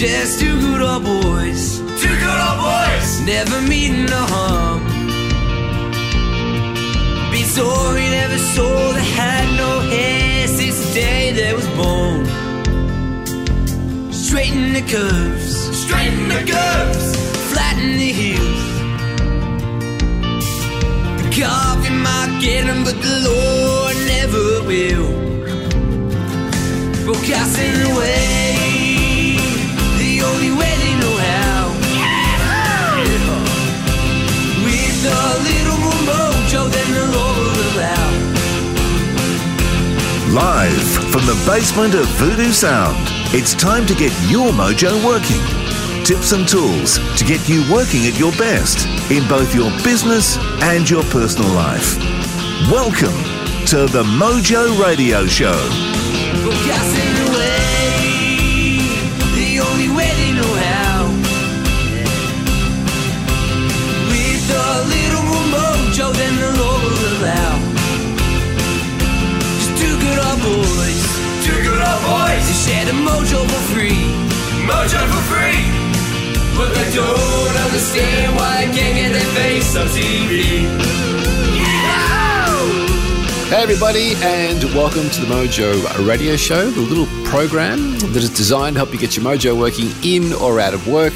Just two good old boys. Two good old boys. Never meeting a hum. Be sorry, never saw that had no hair since the day that was born. Straighten the curves, Straighten the curves. flatten the heels. The coffee might get 'em, but the Lord never will. Broadcasting away Live from the basement of Voodoo Sound, it's time to get your mojo working. Tips and tools to get you working at your best in both your business and your personal life. Welcome to the Mojo Radio Show. Boys. They share the mojo for free. Mojo for free. But they don't understand why they can't get their face on TV. Hey, everybody, and welcome to the Mojo Radio Show, the little program that is designed to help you get your mojo working in or out of work.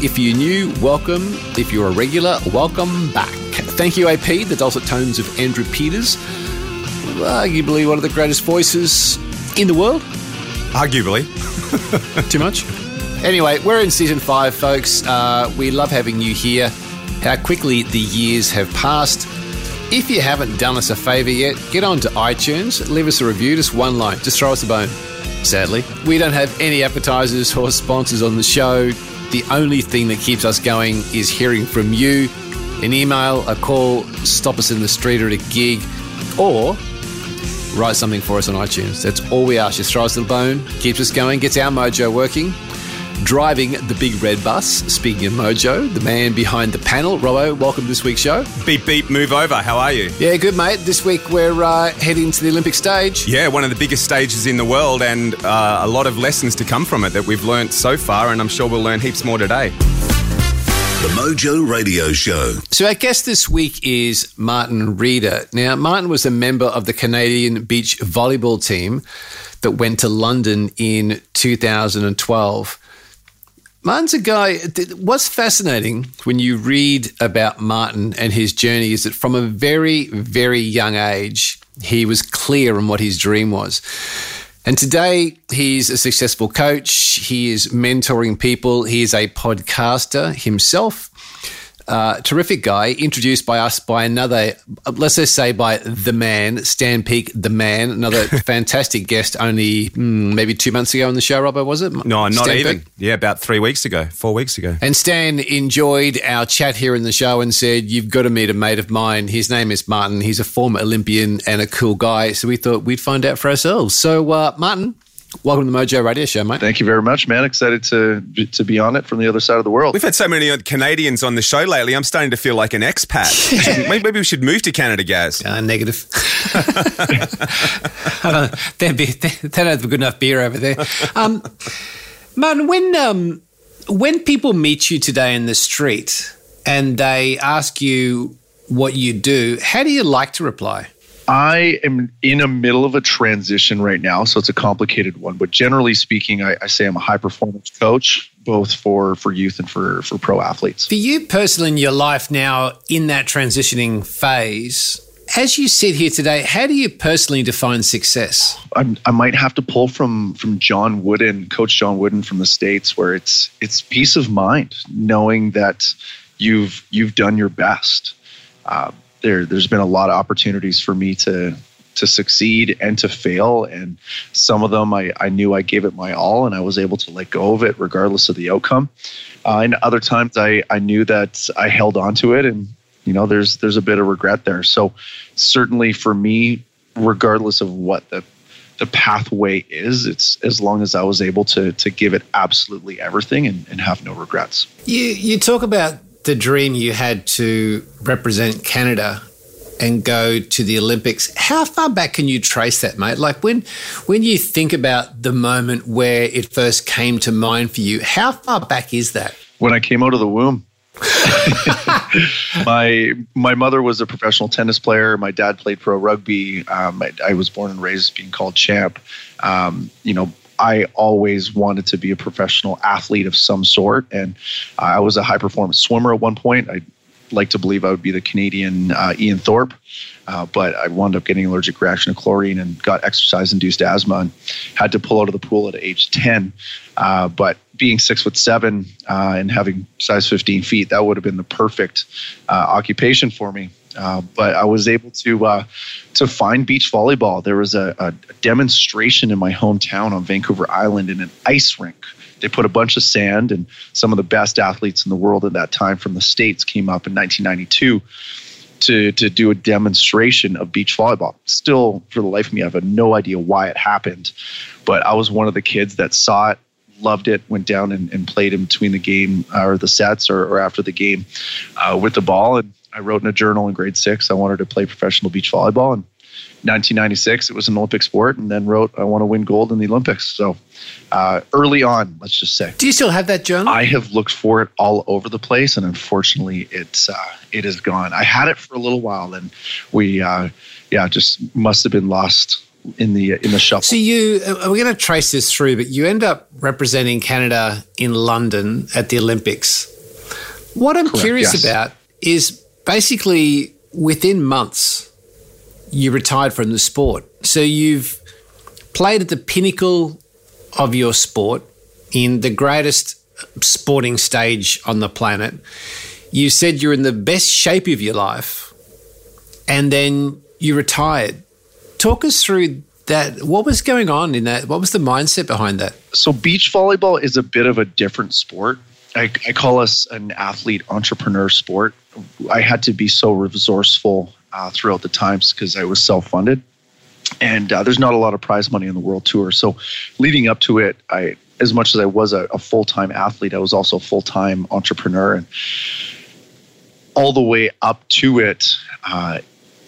If you're new, welcome. If you're a regular, welcome back. Thank you, AP, the dulcet tones of Andrew Peters, arguably one of the greatest voices in the world. Arguably. Too much? Anyway, we're in season five, folks. Uh, we love having you here. How quickly the years have passed. If you haven't done us a favour yet, get on to iTunes, leave us a review, just one line, just throw us a bone. Sadly, we don't have any advertisers or sponsors on the show. The only thing that keeps us going is hearing from you. An email, a call, stop us in the street or at a gig, or write something for us on iTunes. That's all we ask. Just throw us a little bone, keeps us going, gets our mojo working. Driving the big red bus, speaking of mojo, the man behind the panel. Robbo, welcome to this week's show. Beep, beep, move over. How are you? Yeah, good, mate. This week we're uh, heading to the Olympic stage. Yeah, one of the biggest stages in the world, and uh, a lot of lessons to come from it that we've learnt so far, and I'm sure we'll learn heaps more today. The Mojo Radio Show. So our guest this week is Martin Reader. Now, Martin was a member of the Canadian beach volleyball team that went to London in 2012. Martin's a guy. What's fascinating when you read about Martin and his journey is that from a very, very young age, he was clear on what his dream was. And today, he's a successful coach. He is mentoring people. He is a podcaster himself. Uh, terrific guy, introduced by us by another, let's just say by the man, Stan Peak, the man, another fantastic guest only mm, maybe two months ago on the show, Robbo, was it? No, not Stan even. Peak? Yeah, about three weeks ago, four weeks ago. And Stan enjoyed our chat here in the show and said, You've got to meet a mate of mine. His name is Martin. He's a former Olympian and a cool guy. So we thought we'd find out for ourselves. So, uh, Martin, welcome to the Mojo Radio Show, mate. Thank you very much, man. Excited to to be on it from the other side of the world. We've had so many Canadians on the show lately. I'm starting to feel like an expat. maybe, maybe we should move to Canada, guys. Uh, negative. I don't, they, be, they, they don't have good enough beer over there. Um, Martin, when um, when people meet you today in the street and they ask you what you do, how do you like to reply? I am in the middle of a transition right now, so it's a complicated one. But generally speaking, I, I say I'm a high performance coach, both for for youth and for for pro athletes. For you personally in your life now, in that transitioning phase, as you sit here today, how do you personally define success? I'm, I might have to pull from from John Wooden, Coach John Wooden from the states, where it's it's peace of mind, knowing that you've you've done your best. Uh, there, there's been a lot of opportunities for me to to succeed and to fail, and some of them I, I knew I gave it my all, and I was able to let go of it regardless of the outcome. Uh, and other times I I knew that I held on to it, and you know there's there's a bit of regret there. So certainly for me, regardless of what the the pathway is, it's as long as I was able to to give it absolutely everything and, and have no regrets. You you talk about the dream you had to represent Canada and go to the Olympics. How far back can you trace that, mate? Like when when you think about the moment where it first came to mind for you, how far back is that? When I came out of the womb. my my mother was a professional tennis player. My dad played pro rugby. Um, I, I, was born and raised being called champ. Um, you know, I always wanted to be a professional athlete of some sort, and I was a high performance swimmer at one point. I like to believe I would be the Canadian uh, Ian Thorpe, uh, but I wound up getting allergic reaction to chlorine and got exercise induced asthma and had to pull out of the pool at age 10. Uh, but being six foot seven uh, and having size 15 feet, that would have been the perfect uh, occupation for me. Uh, but I was able to uh, to find beach volleyball. There was a, a, demonstration in my hometown on Vancouver Island in an ice rink. They put a bunch of sand, and some of the best athletes in the world at that time from the states came up in 1992 to to do a demonstration of beach volleyball. Still, for the life of me, I have no idea why it happened, but I was one of the kids that saw it loved it, went down and, and played in between the game uh, or the sets or, or after the game uh, with the ball. And I wrote in a journal in grade six I wanted to play professional beach volleyball. And 1996, it was an Olympic sport, and then wrote I want to win gold in the Olympics. So uh, early on, let's just say. Do you still have that journal? I have looked for it all over the place, and unfortunately, it's uh, it is gone. I had it for a little while, and we, uh, yeah, just must have been lost in the in the shuffle. So you, uh, we're going to trace this through, but you end up representing Canada in London at the Olympics. What I'm Correct, curious yes. about is basically within months you retired from the sport. So you've played at the pinnacle of your sport in the greatest sporting stage on the planet. You said you're in the best shape of your life, and then you retired talk us through that. What was going on in that? What was the mindset behind that? So, beach volleyball is a bit of a different sport. I, I call us an athlete entrepreneur sport. I had to be so resourceful uh, throughout the times because I was self funded. And uh, there's not a lot of prize money in the world tour. So, leading up to it, I as much as I was a, a full time athlete, I was also a full time entrepreneur. And all the way up to it, uh,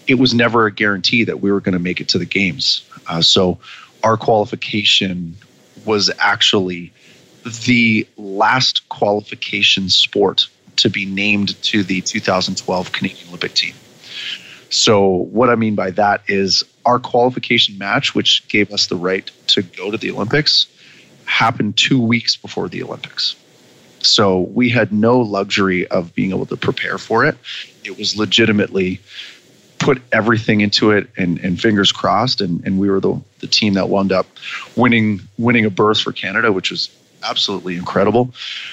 it was never a guarantee that we were going to make it to the games. Uh, so our qualification was actually the last qualification sport to be named to the 2012 Canadian Olympic team. So, what I mean by that is our qualification match, which gave us the right to go to the Olympics, happened two weeks before the Olympics. So, we had no luxury of being able to prepare for it. It was legitimately put everything into it and, and fingers crossed and, and we were the, the team that wound up winning winning a berth for Canada, which was absolutely incredible.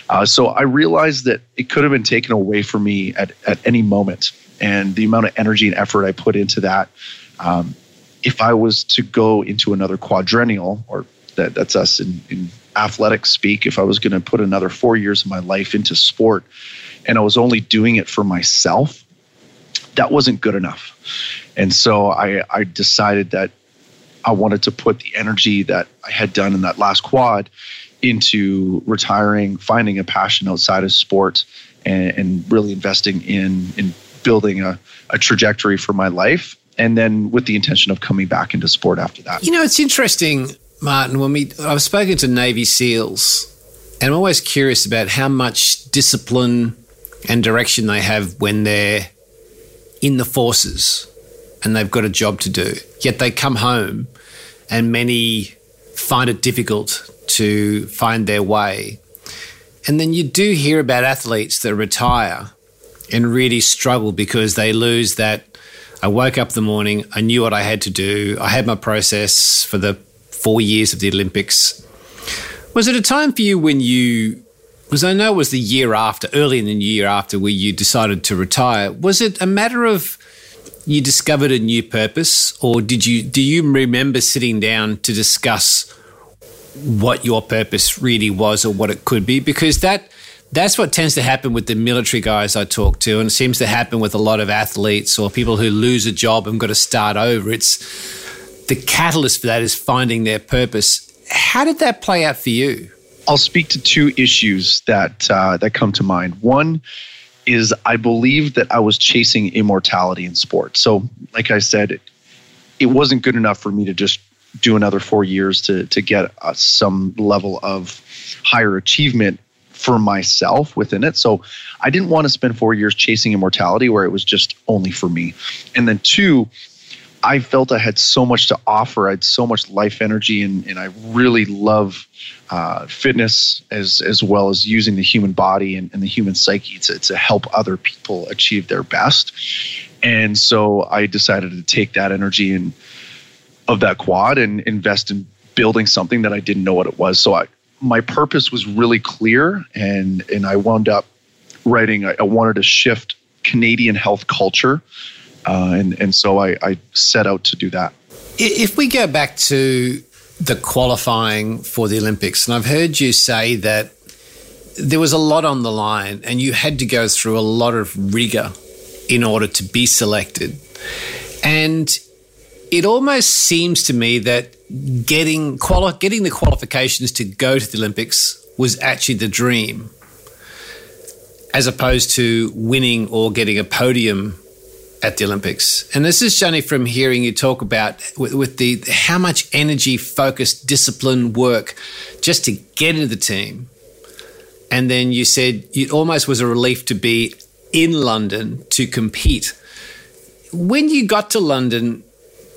Uh, so I realized that it could have been taken away from me at, at any moment. And the amount of energy and effort I put into that, um, if I was to go into another quadrennial, or that, that's us in, in athletic speak, if I was going to put another four years of my life into sport and I was only doing it for myself, that wasn't good enough. And so I, I decided that I wanted to put the energy that I had done in that last quad into retiring, finding a passion outside of sport, and, and really investing in in building a, a trajectory for my life. And then with the intention of coming back into sport after that. You know, it's interesting, Martin. When we I've spoken to Navy SEALs, and I'm always curious about how much discipline and direction they have when they're in the forces and they've got a job to do. Yet they come home and many find it difficult to find their way. And then you do hear about athletes that retire and really struggle because they lose that. I woke up the morning, I knew what I had to do, I had my process for the four years of the Olympics. Was it a time for you when you because I know it was the year after, early in the year after, where you decided to retire. Was it a matter of you discovered a new purpose, or did you do you remember sitting down to discuss what your purpose really was or what it could be? Because that that's what tends to happen with the military guys I talk to, and it seems to happen with a lot of athletes or people who lose a job and got to start over. It's the catalyst for that is finding their purpose. How did that play out for you? I'll speak to two issues that uh, that come to mind. One is I believe that I was chasing immortality in sport. So, like I said, it wasn't good enough for me to just do another four years to to get uh, some level of higher achievement for myself within it. So I didn't want to spend four years chasing immortality where it was just only for me. And then two, I felt I had so much to offer. I had so much life energy, and, and I really love uh, fitness as as well as using the human body and, and the human psyche to, to help other people achieve their best. And so I decided to take that energy and of that quad and invest in building something that I didn't know what it was. So I, my purpose was really clear, and and I wound up writing. I, I wanted to shift Canadian health culture, uh, and and so I, I set out to do that. If we go back to the qualifying for the Olympics, and I've heard you say that there was a lot on the line, and you had to go through a lot of rigor in order to be selected, and it almost seems to me that getting quali- getting the qualifications to go to the Olympics was actually the dream, as opposed to winning or getting a podium at the Olympics. And this is only from hearing you talk about with, with the how much energy, focus, discipline, work just to get into the team. And then you said it almost was a relief to be in London to compete. When you got to London,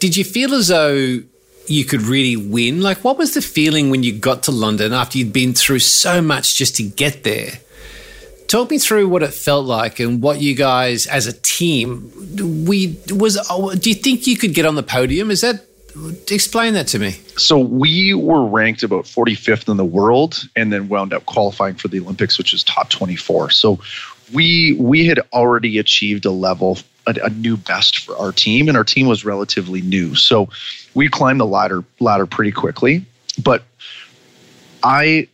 did you feel as though you could really win? Like, what was the feeling when you got to London after you'd been through so much just to get there? Talk me through what it felt like and what you guys, as a team, we was. Do you think you could get on the podium? Is that explain that to me? So we were ranked about 45th in the world, and then wound up qualifying for the Olympics, which is top 24. So we we had already achieved a level a, a, new best for our team, and our team was relatively new. So we climbed the ladder ladder pretty quickly. But I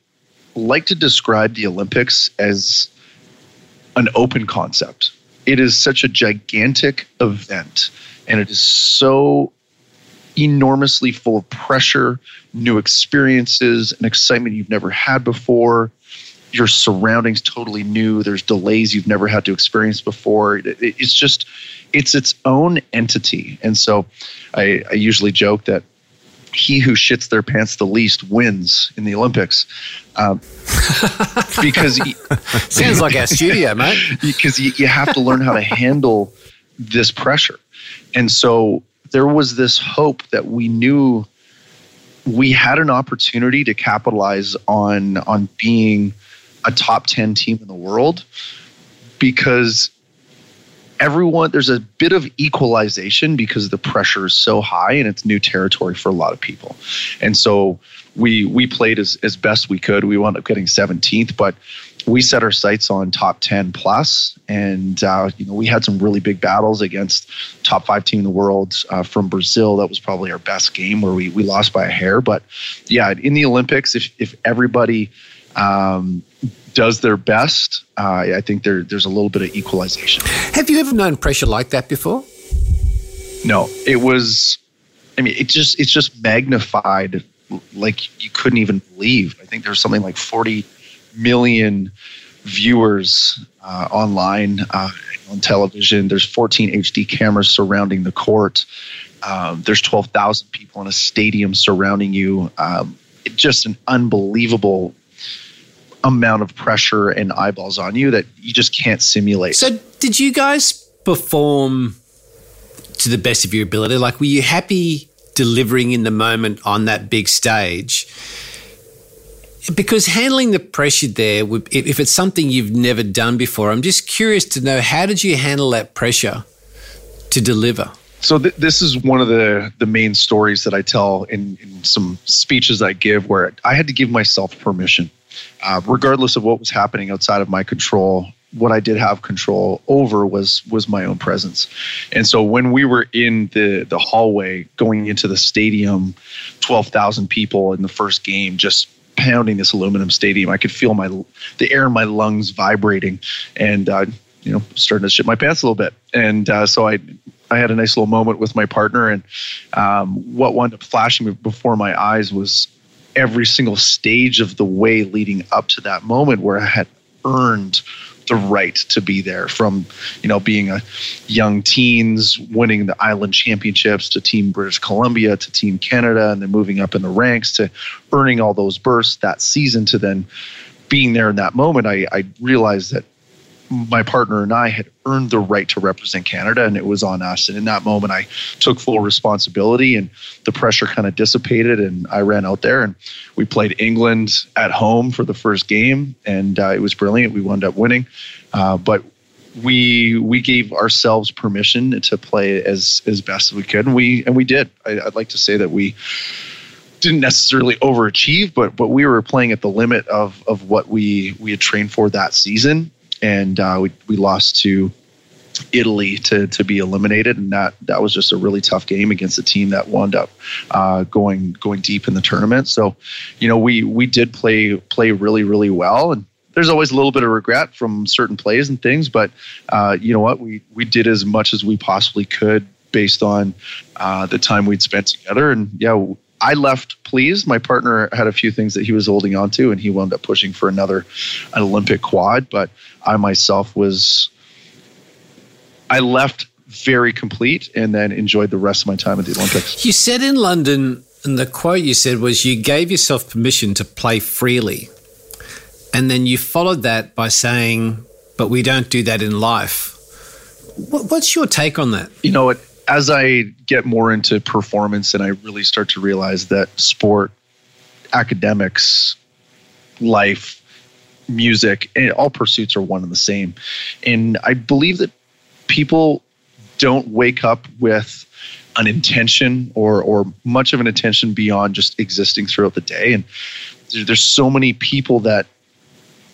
like to describe the Olympics as an open concept. It is such a gigantic event, and it is so enormously full of pressure, new experiences, and excitement you've never had before your surroundings totally new there's delays you've never had to experience before it's just it's its own entity and so I, I usually joke that he who shits their pants the least wins in the Olympics. Um, because he, sounds like a studio, mate. Because you, you have to learn how to handle this pressure, and so there was this hope that we knew we had an opportunity to capitalize on on being a top 10 team in the world because everyone there's a bit of equalization because the pressure is so high and it's new territory for a lot of people. And so we we played as, as best we could. We wound up getting 17th but we set our sights on top 10 plus and uh, you know we had some really big battles against top five team in the world uh, from brazil. That was probably our best game where we, we lost by a hair but yeah in the olympics if, if everybody um, does their best, uh, I think there, there's a little bit of equalization. Have you ever known pressure like that before? No, it was. I mean, it just it's just magnified like you couldn't even believe. I think there's something like 40 million viewers uh, online uh, on television. There's 14 HD cameras surrounding the court. Um, there's 12,000 people in a stadium surrounding you. Um, it, just an unbelievable amount of pressure and eyeballs on you that you just can't simulate. So, did you guys perform to the best of your ability? Like, were you happy delivering in the moment on that big stage? Because handling the pressure there, if it's something you've never done before, I'm just curious to know how did you handle that pressure to deliver? So th- this is one of the the main stories that I tell in, in some speeches I give, where I had to give myself permission uh, regardless of what was happening outside of my control what I did have control over was was my own presence. And so when we were in the the hallway going into the stadium, 12,000 people in the first game just pounding this aluminum stadium, I could feel my the air in my lungs vibrating and uh, you know starting to shit my pants a little bit. And uh, so I I had a nice little moment with my partner and um, what wound up flashing before my eyes was every single stage of the way leading up to that moment where I had earned the right to be there from you know being a young teens winning the island championships to team british columbia to team canada and then moving up in the ranks to earning all those bursts that season to then being there in that moment i, I realized that my partner and I had earned the right to represent Canada, and it was on us. And in that moment, I took full responsibility, and the pressure kind of dissipated. And I ran out there, and we played England at home for the first game, and uh, it was brilliant. We wound up winning, uh, but we we gave ourselves permission to play as as best as we could, and we and we did. I, I'd like to say that we didn't necessarily overachieve, but but we were playing at the limit of of what we we had trained for that season, and uh, we we lost to Italy to to be eliminated, and that that was just a really tough game against a team that wound up uh, going going deep in the tournament. So, you know, we we did play play really really well, and there's always a little bit of regret from certain plays and things, but uh, you know what, we we did as much as we possibly could based on uh, the time we'd spent together, and yeah. I left pleased. My partner had a few things that he was holding on to, and he wound up pushing for another an Olympic quad. But I myself was I left very complete and then enjoyed the rest of my time at the Olympics. You said in London, and the quote you said was, you gave yourself permission to play freely. And then you followed that by saying, but we don't do that in life. What's your take on that? You know what? As I get more into performance and I really start to realize that sport, academics, life, music, and all pursuits are one and the same. And I believe that people don't wake up with an intention or or much of an intention beyond just existing throughout the day and there's so many people that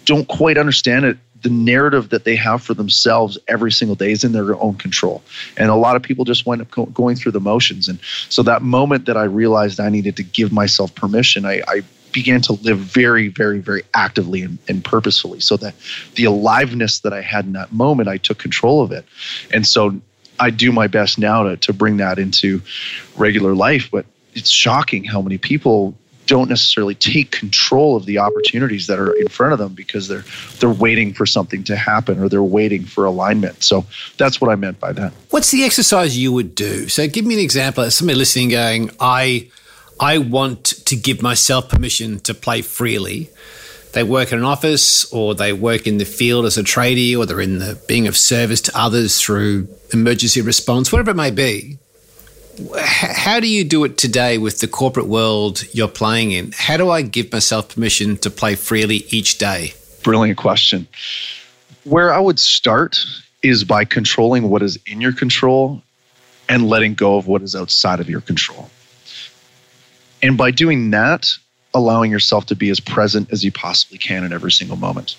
don't quite understand it the narrative that they have for themselves every single day is in their own control and a lot of people just wind up go- going through the motions and so that moment that i realized i needed to give myself permission i, I began to live very, very, very actively and, and, purposefully. So that the aliveness that I had in that moment, I took control of it. And so I do my best now to, to bring that into regular life. But it's shocking how many people don't necessarily take control of the opportunities that are in front of them because they're they're waiting for something to happen or they're waiting for alignment. So that's what I meant by that. What's the exercise you would do? So give me an example. Somebody listening going, I I want to give myself permission to play freely. They work in an office or they work in the field as a tradie or they're in the being of service to others through emergency response, whatever it may be. How do you do it today with the corporate world you're playing in? How do I give myself permission to play freely each day? Brilliant question. Where I would start is by controlling what is in your control and letting go of what is outside of your control. And by doing that, allowing yourself to be as present as you possibly can in every single moment.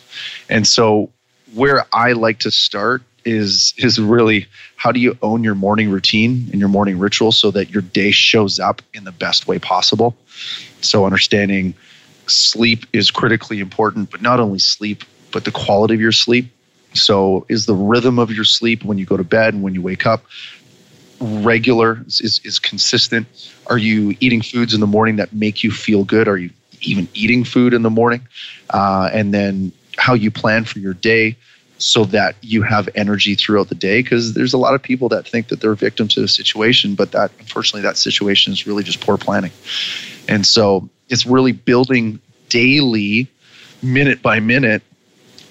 And so where I like to start is is really how do you own your morning routine and your morning ritual so that your day shows up in the best way possible. So understanding sleep is critically important, but not only sleep, but the quality of your sleep. So is the rhythm of your sleep when you go to bed and when you wake up regular is, is consistent are you eating foods in the morning that make you feel good are you even eating food in the morning uh, and then how you plan for your day so that you have energy throughout the day because there's a lot of people that think that they're victim to a situation but that unfortunately that situation is really just poor planning. And so it's really building daily minute by minute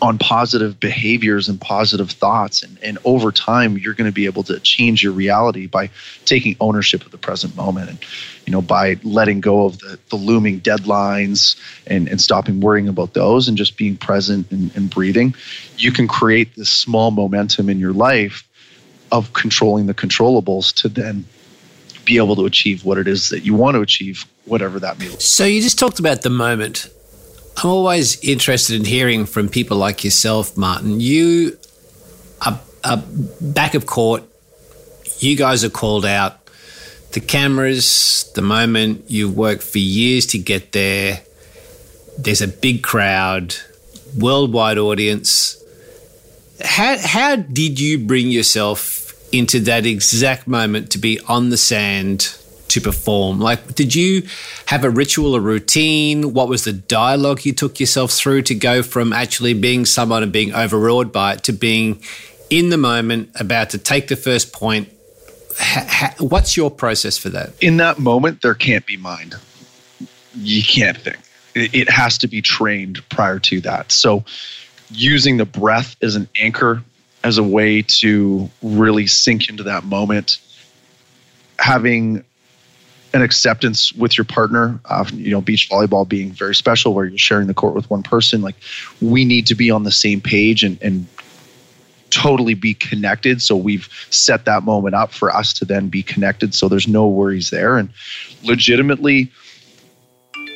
on positive behaviors and positive thoughts. And, and over time you're going to be able to change your reality by taking ownership of the present moment. And you know by letting go of the, the looming deadlines and, and stopping worrying about those and just being present and, and breathing you can create this small momentum in your life of controlling the controllables to then be able to achieve what it is that you want to achieve whatever that means so you just talked about the moment I'm always interested in hearing from people like yourself, Martin. You are, are back of court. You guys are called out. The cameras, the moment you've worked for years to get there. There's a big crowd, worldwide audience. How, how did you bring yourself into that exact moment to be on the sand to perform? Like, did you have a ritual, a routine? What was the dialogue you took yourself through to go from actually being someone and being overawed by it to being in the moment, about to take the first point? Ha- ha- what's your process for that? In that moment, there can't be mind. You can't think. It, it has to be trained prior to that. So, using the breath as an anchor, as a way to really sink into that moment, having an acceptance with your partner. Uh, you know, beach volleyball being very special, where you're sharing the court with one person. Like, we need to be on the same page and and totally be connected. So we've set that moment up for us to then be connected. So there's no worries there. And legitimately,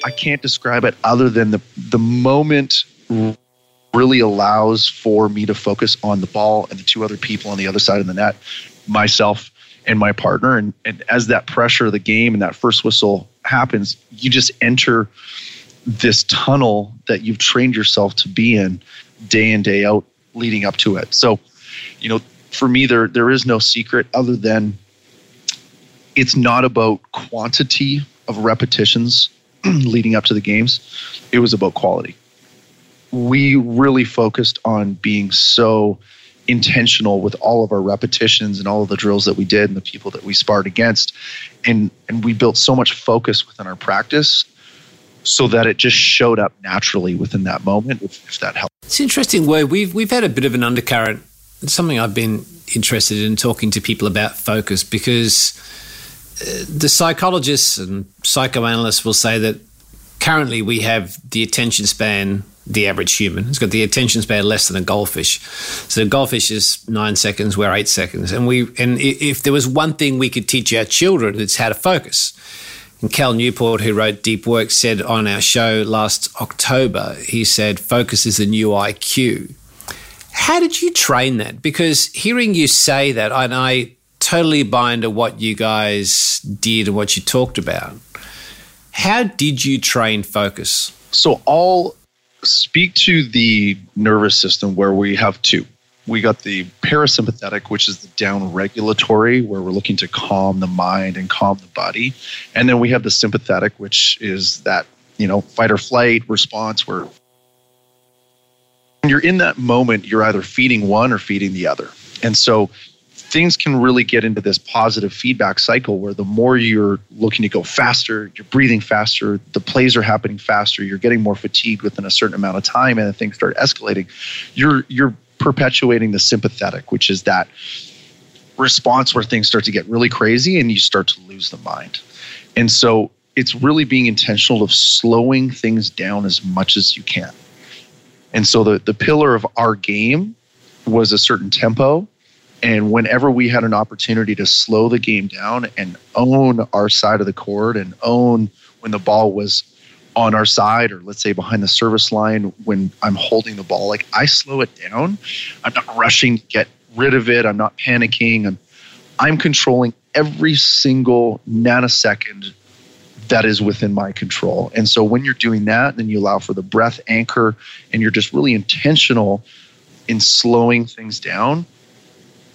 I can't describe it other than the the moment really allows for me to focus on the ball and the two other people on the other side of the net, myself and my partner. And, and as that pressure of the game and that first whistle happens, you just enter this tunnel that you've trained yourself to be in day in, day out leading up to it. So, you know, for me, there there is no secret other than it's not about quantity of repetitions leading up to the games. It was about quality. We really focused on being so intentional with all of our repetitions and all of the drills that we did and the people that we sparred against and and we built so much focus within our practice so that it just showed up naturally within that moment if, if that helps it's interesting word we've we've had a bit of an undercurrent it's something i've been interested in talking to people about focus because uh, the psychologists and psychoanalysts will say that currently we have the attention span the average human. It's got the attention span less than a goldfish. So the goldfish is nine seconds, we're eight seconds. And we and if there was one thing we could teach our children, it's how to focus. And Cal Newport, who wrote Deep Work, said on our show last October, he said, focus is the new IQ. How did you train that? Because hearing you say that, and I totally buy into what you guys did and what you talked about. How did you train focus? So I'll speak to the nervous system where we have two. We got the parasympathetic, which is the down regulatory, where we're looking to calm the mind and calm the body. And then we have the sympathetic, which is that, you know, fight or flight response where when you're in that moment, you're either feeding one or feeding the other. And so things can really get into this positive feedback cycle where the more you're looking to go faster, you're breathing faster, the plays are happening faster, you're getting more fatigued within a certain amount of time, and things start escalating. You're you're perpetuating the sympathetic, which is that response where things start to get really crazy and you start to lose the mind. And so it's really being intentional of slowing things down as much as you can. And so the, the pillar of our game was a certain tempo and whenever we had an opportunity to slow the game down and own our side of the court and own when the ball was on our side or let's say behind the service line when I'm holding the ball, like I slow it down. I'm not rushing to get rid of it. I'm not panicking. I'm I'm controlling every single nanosecond that is within my control. And so when you're doing that, then you allow for the breath anchor and you're just really intentional in slowing things down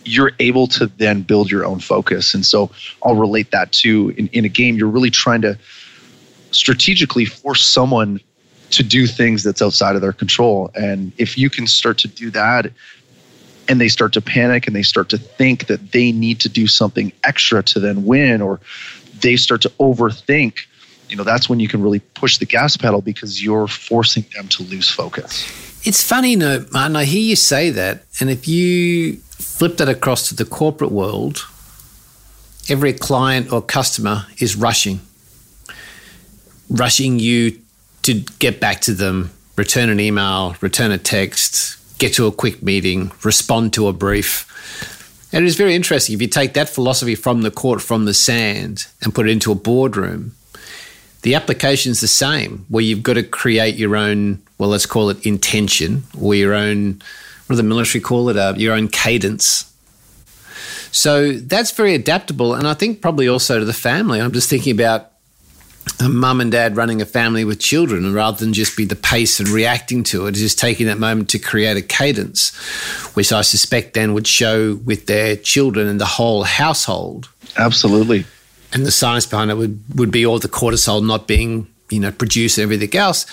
you're able to then build your own focus. And so I'll relate that to in, in a game, you're really trying to strategically force someone to do things that's outside of their control. And if you can start to do that and they start to panic and they start to think that they need to do something extra to then win, or they start to overthink, you know, that's when you can really push the gas pedal because you're forcing them to lose focus. It's funny, know, Martin, I hear you say that. And if you flip that across to the corporate world, every client or customer is rushing, rushing you to get back to them, return an email, return a text, get to a quick meeting, respond to a brief. And it is very interesting if you take that philosophy from the court, from the sand, and put it into a boardroom. The application is the same, where you've got to create your own, well, let's call it intention, or your own what do the military call it? Uh, your own cadence. So that's very adaptable. And I think probably also to the family. I'm just thinking about a mum and dad running a family with children, and rather than just be the pace and reacting to it, just taking that moment to create a cadence, which I suspect then would show with their children and the whole household. Absolutely. and the science behind it would, would be all the cortisol not being you know produced and everything else.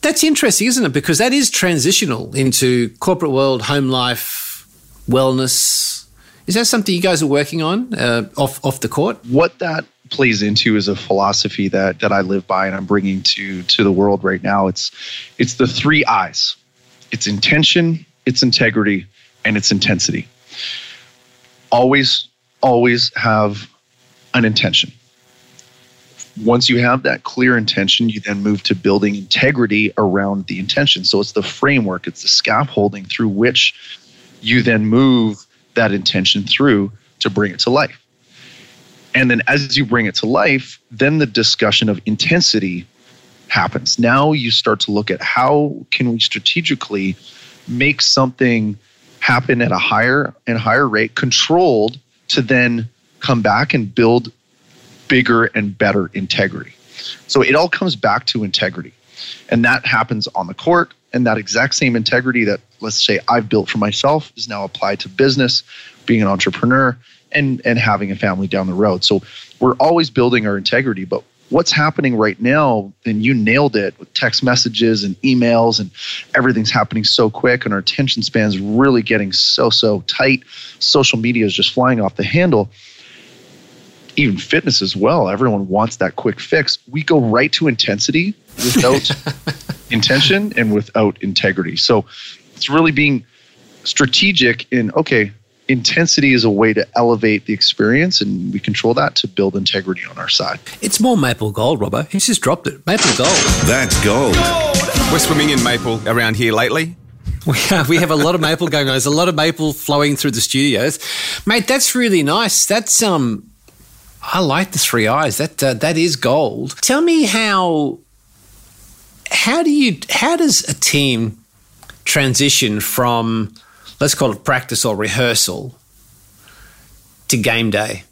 That's interesting, isn't it? Because that is transitional into corporate world, home life, wellness. Is that something you guys are working on uh, off off the court? What that plays into is a philosophy that that I live by and I'm bringing to to the world right now. It's it's the three I's. It's intention, it's integrity, and it's intensity. Always always have an intention. Once you have that clear intention, you then move to building integrity around the intention. So it's the framework, it's the scaffolding through which you then move that intention through to bring it to life. And then as you bring it to life, then the discussion of intensity happens. Now you start to look at how can we strategically make something happen at a higher and higher rate controlled to then come back and build bigger and better integrity. So it all comes back to integrity. And that happens on the court. And that exact same integrity that, let's say, I've built for myself is now applied to business, being an entrepreneur, and, and having a family down the road. So we're always building our integrity. But what's happening right now, and you nailed it with text messages and emails, and everything's happening so quick, and our attention span's really getting so, so tight. Social media is just flying off the handle even fitness as well. Everyone wants that quick fix. We go right to intensity without intention and without integrity. So it's really being strategic in okay, intensity is a way to elevate the experience and we control that to build integrity on our side. It's more maple gold, Robbo. He's just dropped it. Maple gold. That's gold. We're swimming in maple around here lately. We have, we have a lot of maple going on. There's a lot of maple flowing through the studios. Mate, that's really nice. That's um I like the three I's. That uh, that is gold. Tell me how how do you how does a team transition from let's call it practice or rehearsal to game day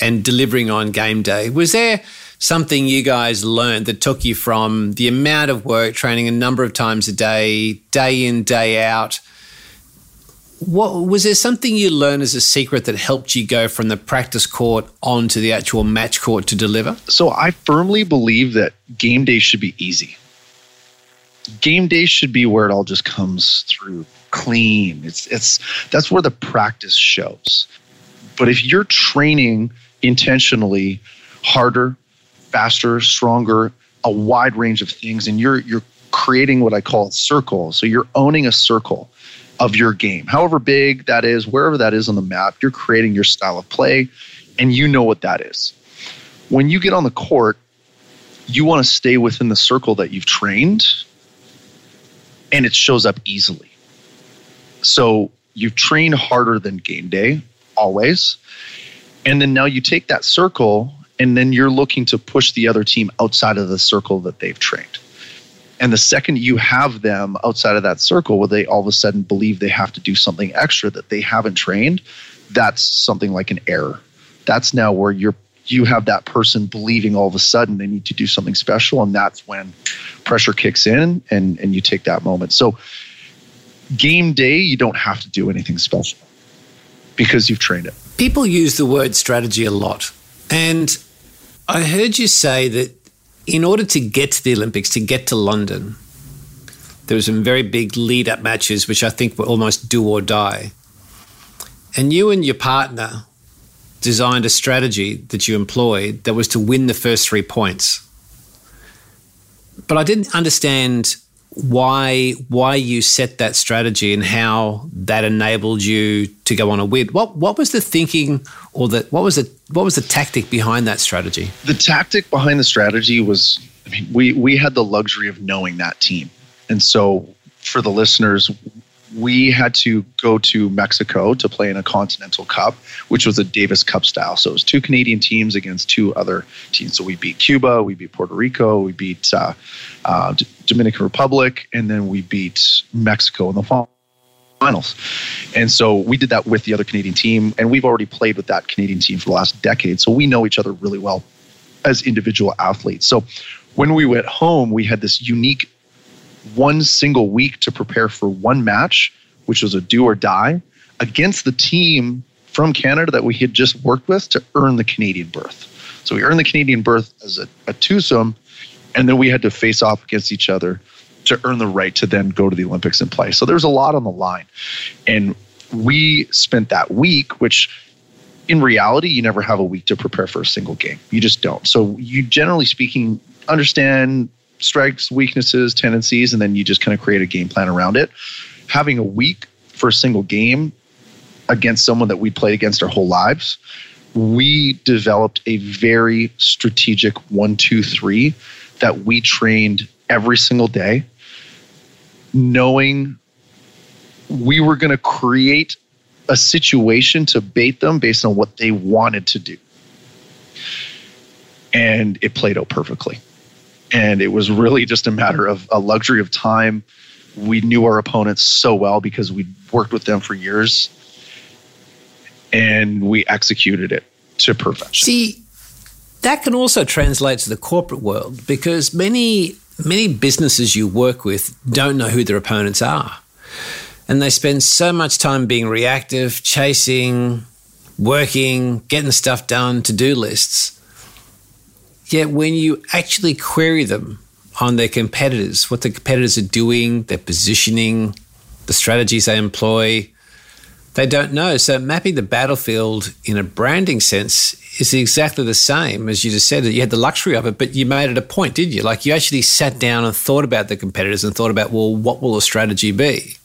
and delivering on game day? Was there something you guys learned that took you from the amount of work training a number of times a day, day in, day out? What was there something you learned as a secret that helped you go from the practice court onto the actual match court to deliver? So I firmly believe that game day should be easy. Game day should be where it all just comes through clean. It's it's that's where the practice shows. But if you're training intentionally harder, faster, stronger, a wide range of things and you're you're creating what I call a circle. So you're owning a circle of your game. However big that is, wherever that is on the map, you're creating your style of play and you know what that is. When you get on the court, you want to stay within the circle that you've trained and it shows up easily. So you train harder than game day, always. And then now you take that circle and then you're looking to push the other team outside of the circle that they've trained. And the second you have them outside of that circle where they all of a sudden believe they have to do something extra that they haven't trained, that's something like an error. That's now where you're you have that person believing all of a sudden they need to do something special and that's when pressure kicks in and and you take that moment. So game day you don't have to do anything special because you've trained it. People use the word strategy a lot. And I heard you say that in order to get to the Olympics, to get to London, there were some very big lead up matches, which I think were almost do or die. And you and your partner designed a strategy that you employed that was to win the first three points. But I didn't understand why why you set that strategy and how that enabled you to go on a win. What what was the thinking or the what was the what was the tactic behind that strategy? The tactic behind the strategy was I mean, we we had the luxury of knowing that team. And so for the listeners, we had to go to Mexico to play in a Continental Cup, which was a Davis Cup style. So it was two Canadian teams against two other teams. So we beat Cuba, we beat Puerto Rico, we beat uh, uh, Dominican Republic, and then we beat Mexico in the finals. And so we did that with the other Canadian team, and we've already played with that Canadian team for the last decade. So we know each other really well as individual athletes. So when we went home, we had this unique one single week to prepare for one match, which was a do or die, against the team from Canada that we had just worked with to earn the Canadian berth. So we earned the Canadian berth as a, a twosome, and then we had to face off against each other to earn the right to then go to the Olympics and play. So there's a lot on the line. And we spent that week, which in reality, you never have a week to prepare for a single game. You just don't. So you generally speaking understand strengths, weaknesses, tendencies, and then you just kind of create a game plan around it. Having a week for a single game against someone that we played against our whole lives, we developed a very strategic one, two, three that we trained every single day, knowing we were going to create a situation to bait them based on what they wanted to do. And it played out perfectly. And it was really just a matter of a luxury of time. We knew our opponents so well because we worked with them for years and we executed it to perfection. See, that can also translate to the corporate world because many many businesses you work with don't know who their opponents are. And they spend so much time being reactive, chasing, working, getting stuff done, to do lists. Yet when you actually query them on their competitors, what the competitors are doing, their positioning, the strategies they employ, they don't know. So mapping the battlefield in a branding sense is exactly the same as you just said. You had the luxury of it, but you made it a point, didn't you? Like you actually sat down and thought about the competitors and thought about, well, what will the strategy be?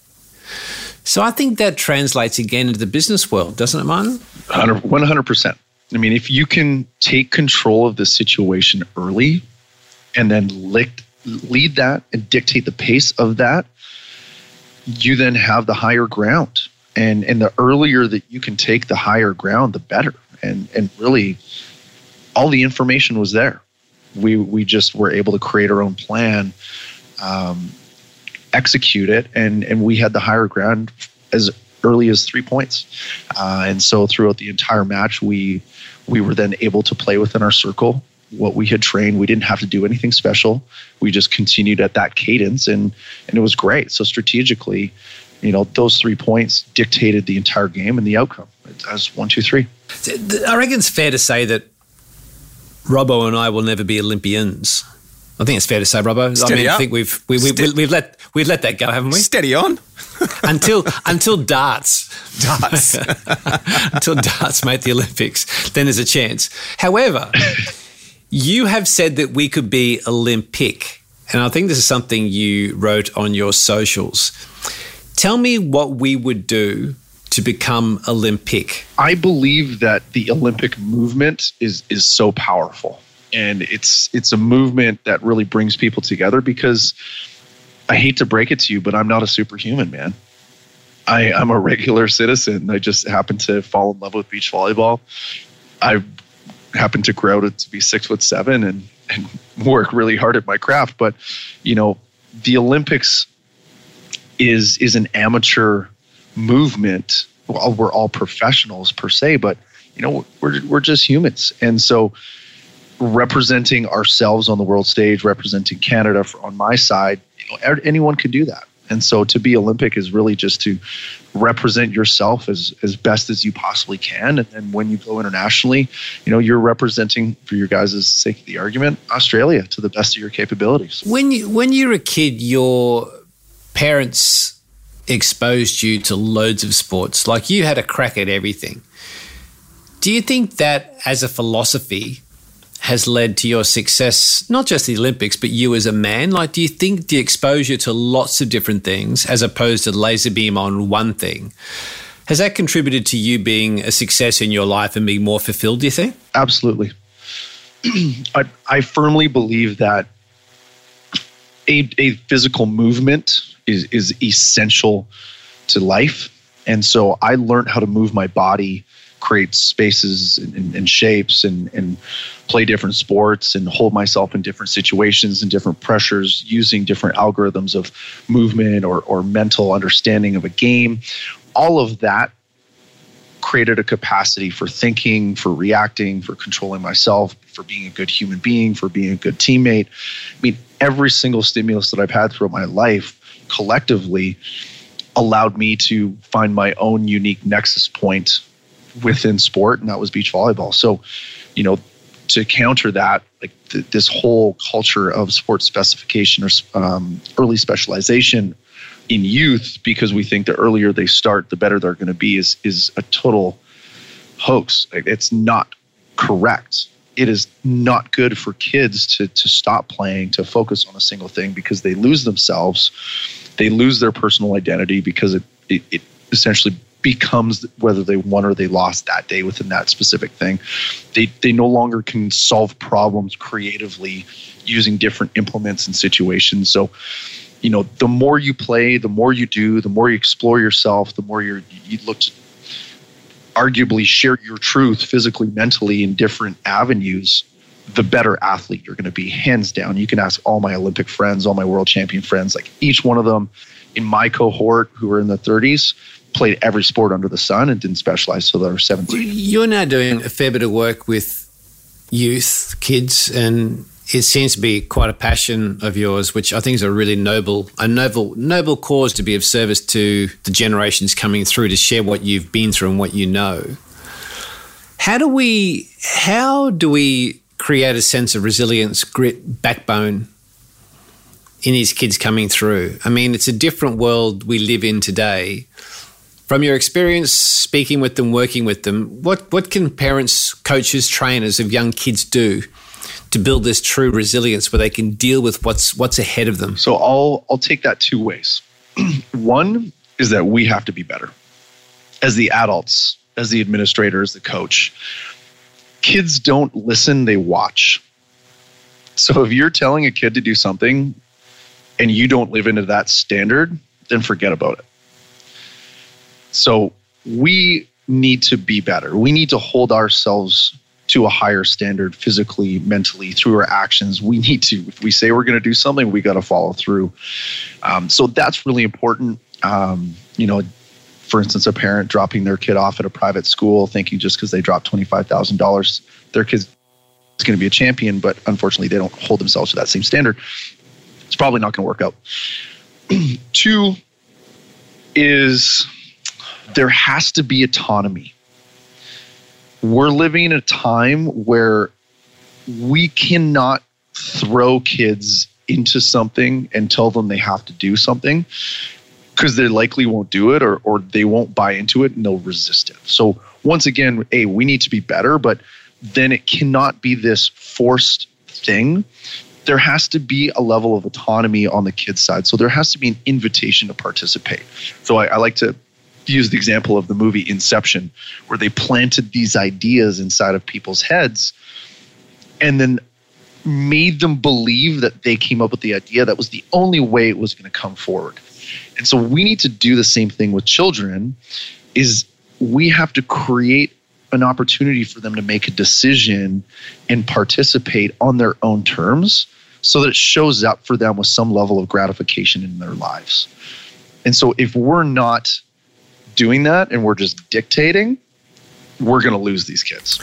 So I think that translates again into the business world, doesn't it, Martin? 100%. I mean, if you can take control of the situation early and then lick, lead that and dictate the pace of that, you then have the higher ground. And, and the earlier that you can take the higher ground, the better. And, and really, all the information was there. We, we just were able to create our own plan um, execute it, and and we had the higher ground as early as three points, uh, and so throughout the entire match, we we were then able to play within our circle what we had trained. We didn't have to do anything special. We just continued at that cadence, and and it was great. So strategically, you know, those three points dictated the entire game and the outcome as one, two, three. I reckon it's fair to say that Robbo and I will never be Olympians. I think it's fair to say, Robbo. Steady I mean, up. I think we've we, we, Ste- we've let we've let that go, haven't we? Steady on. until until darts Darts. until darts make the Olympics, then there's a chance. However, you have said that we could be Olympic, and I think this is something you wrote on your socials. Tell me what we would do to become Olympic. I believe that the Olympic movement is is so powerful, and it's it's a movement that really brings people together. Because I hate to break it to you, but I'm not a superhuman, man. I, I'm a regular citizen. I just happen to fall in love with beach volleyball. I happen to grow to, to be six foot seven and and work really hard at my craft. But you know, the Olympics is is an amateur movement. Well, we're all professionals per se, but you know, we're we're just humans, and so representing ourselves on the world stage, representing Canada on my side, you know, er- anyone could do that. And so to be Olympic is really just to represent yourself as as best as you possibly can. And then when you go internationally, you know, you're representing for your guys' sake of the argument, Australia to the best of your capabilities. When you when you were a kid, your parents exposed you to loads of sports. Like you had a crack at everything. Do you think that as a philosophy has led to your success, not just the Olympics, but you as a man? Like, do you think the exposure to lots of different things, as opposed to laser beam on one thing, has that contributed to you being a success in your life and being more fulfilled, do you think? Absolutely. I, I firmly believe that a, a physical movement is, is essential to life. And so I learned how to move my body, create spaces and, and, shapes, and, and play different sports and hold myself in different situations and different pressures using different algorithms of movement or, or mental understanding of a game. All of that created a capacity for thinking, for reacting, for controlling myself, for being a good human being, for being a good teammate. I mean, every single stimulus that I've had throughout my life collectively allowed me to find my own unique nexus point within sport, and that was beach volleyball. So, you know, to counter that, like th- this whole culture of sports specification or um, early specialization in youth, because we think the earlier they start, the better they're going to be, is is a total hoax. It's not correct. It is not good for kids to to stop playing, to focus on a single thing because they lose themselves, they lose their personal identity because it it, it essentially becomes whether they won or they lost that day within that specific thing. They they no longer can solve problems creatively using different implements and situations. So, you know, the more you play, the more you do, the more you explore yourself, the more you're you look to arguably share your truth physically, mentally in different avenues, the better athlete you're going to be, hands down. You can ask all my Olympic friends, all my world champion friends, like each one of them in my cohort who are in the 30s played every sport under the sun and didn't specialize till they were 17. You're now doing a fair bit of work with youth, kids, and it seems to be quite a passion of yours, which I think is a really noble, a noble, noble cause to be of service to the generations coming through to share what you've been through and what you know. How do we, how do we create a sense of resilience, grit, backbone in these kids coming through? I mean, it's a different world we live in today from your experience speaking with them, working with them, what, what can parents, coaches, trainers of young kids do to build this true resilience where they can deal with what's what's ahead of them? So I'll I'll take that two ways. One is that we have to be better as the adults, as the administrator, as the coach. Kids don't listen, they watch. So if you're telling a kid to do something and you don't live into that standard, then forget about it. So we need to be better. We need to hold ourselves to a higher standard physically, mentally, through our actions. We need to, if we say we're going to do something, we got to follow through. Um, so that's really important. Um, you know, for instance, a parent dropping their kid off at a private school thinking just because they dropped $25,000, their kid's going to be a champion, but unfortunately they don't hold themselves to that same standard. It's probably not going to work out. Two is there has to be autonomy. We're living in a time where we cannot throw kids into something and tell them they have to do something because they likely won't do it or, or they won't buy into it and they'll resist it. So, once again, A, we need to be better, but then it cannot be this forced thing. There has to be a level of autonomy on the kid's side. So, there has to be an invitation to participate. So, I, I like to use the example of the movie Inception, where they planted these ideas inside of people's heads and then made them believe that they came up with the idea that was the only way it was going to come forward. And so we need to do the same thing with children is we have to create an opportunity for them to make a decision and participate on their own terms so that it shows up for them with some level of gratification in their lives. And so if we're not doing that and we're just dictating, we're going to lose these kids.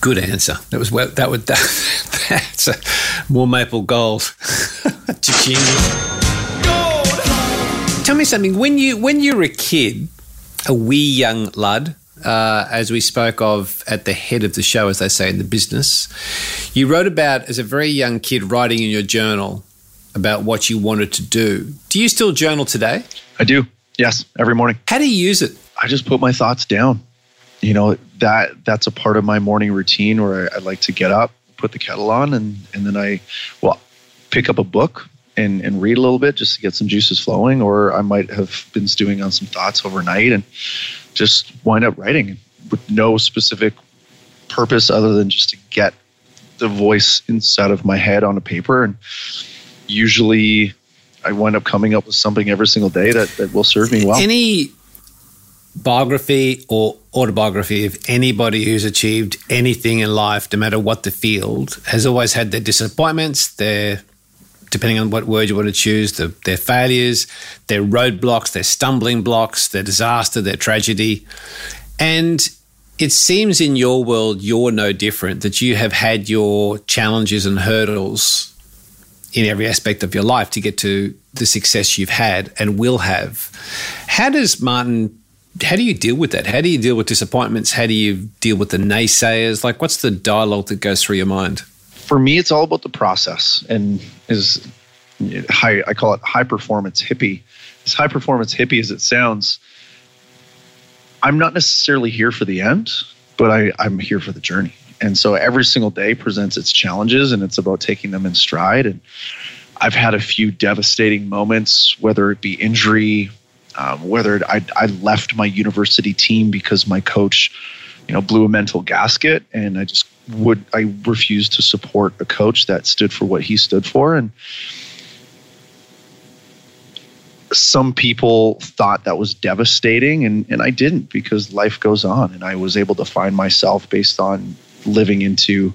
Good answer. That was well, that would that, that's a, more maple gold. Tell me something. When you when you were a kid, a wee young lad, uh, as we spoke of at the head of the show, as they say in the business, you wrote about as a very young kid writing in your journal about what you wanted to do. Do you still journal today? I do. Yes, every morning. How do you use it? I just put my thoughts down. You know that that's a part of my morning routine where I, I like to get up, put the kettle on, and and then I well pick up a book and and read a little bit just to get some juices flowing, or I might have been stewing on some thoughts overnight and just wind up writing with no specific purpose other than just to get the voice inside of my head on a paper and usually I wind up coming up with something every single day that, that will serve me well. Any biography or autobiography of anybody who's achieved anything in life, no matter what the field, has always had their disappointments, their depending on what word you want to choose, the, their failures, their roadblocks, their stumbling blocks, their disaster, their tragedy. And it seems in your world you're no different, that you have had your challenges and hurdles in every aspect of your life to get to the success you've had and will have. How does Martin how do you deal with that? How do you deal with disappointments? How do you deal with the naysayers? Like, what's the dialogue that goes through your mind? For me, it's all about the process, and is high. I call it high performance hippie. As high performance hippie as it sounds, I'm not necessarily here for the end, but I, I'm here for the journey. And so every single day presents its challenges, and it's about taking them in stride. And I've had a few devastating moments, whether it be injury, um, whether I, I left my university team because my coach, you know, blew a mental gasket, and I just would I refused to support a coach that stood for what he stood for, and some people thought that was devastating and, and I didn't because life goes on and I was able to find myself based on living into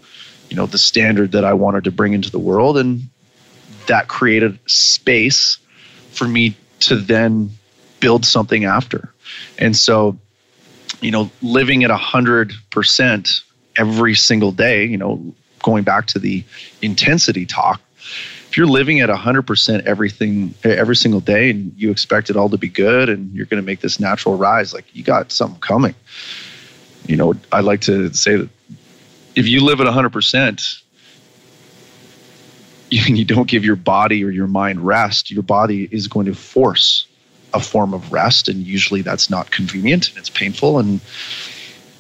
you know the standard that I wanted to bring into the world and that created space for me to then build something after. And so, you know, living at a hundred percent every single day, you know, going back to the intensity talk, if you're living at a hundred percent everything every single day and you expect it all to be good and you're going to make this natural rise, like you got something coming. You know, I like to say that if you live at hundred percent, you don't give your body or your mind rest, your body is going to force a form of rest and usually that's not convenient and it's painful and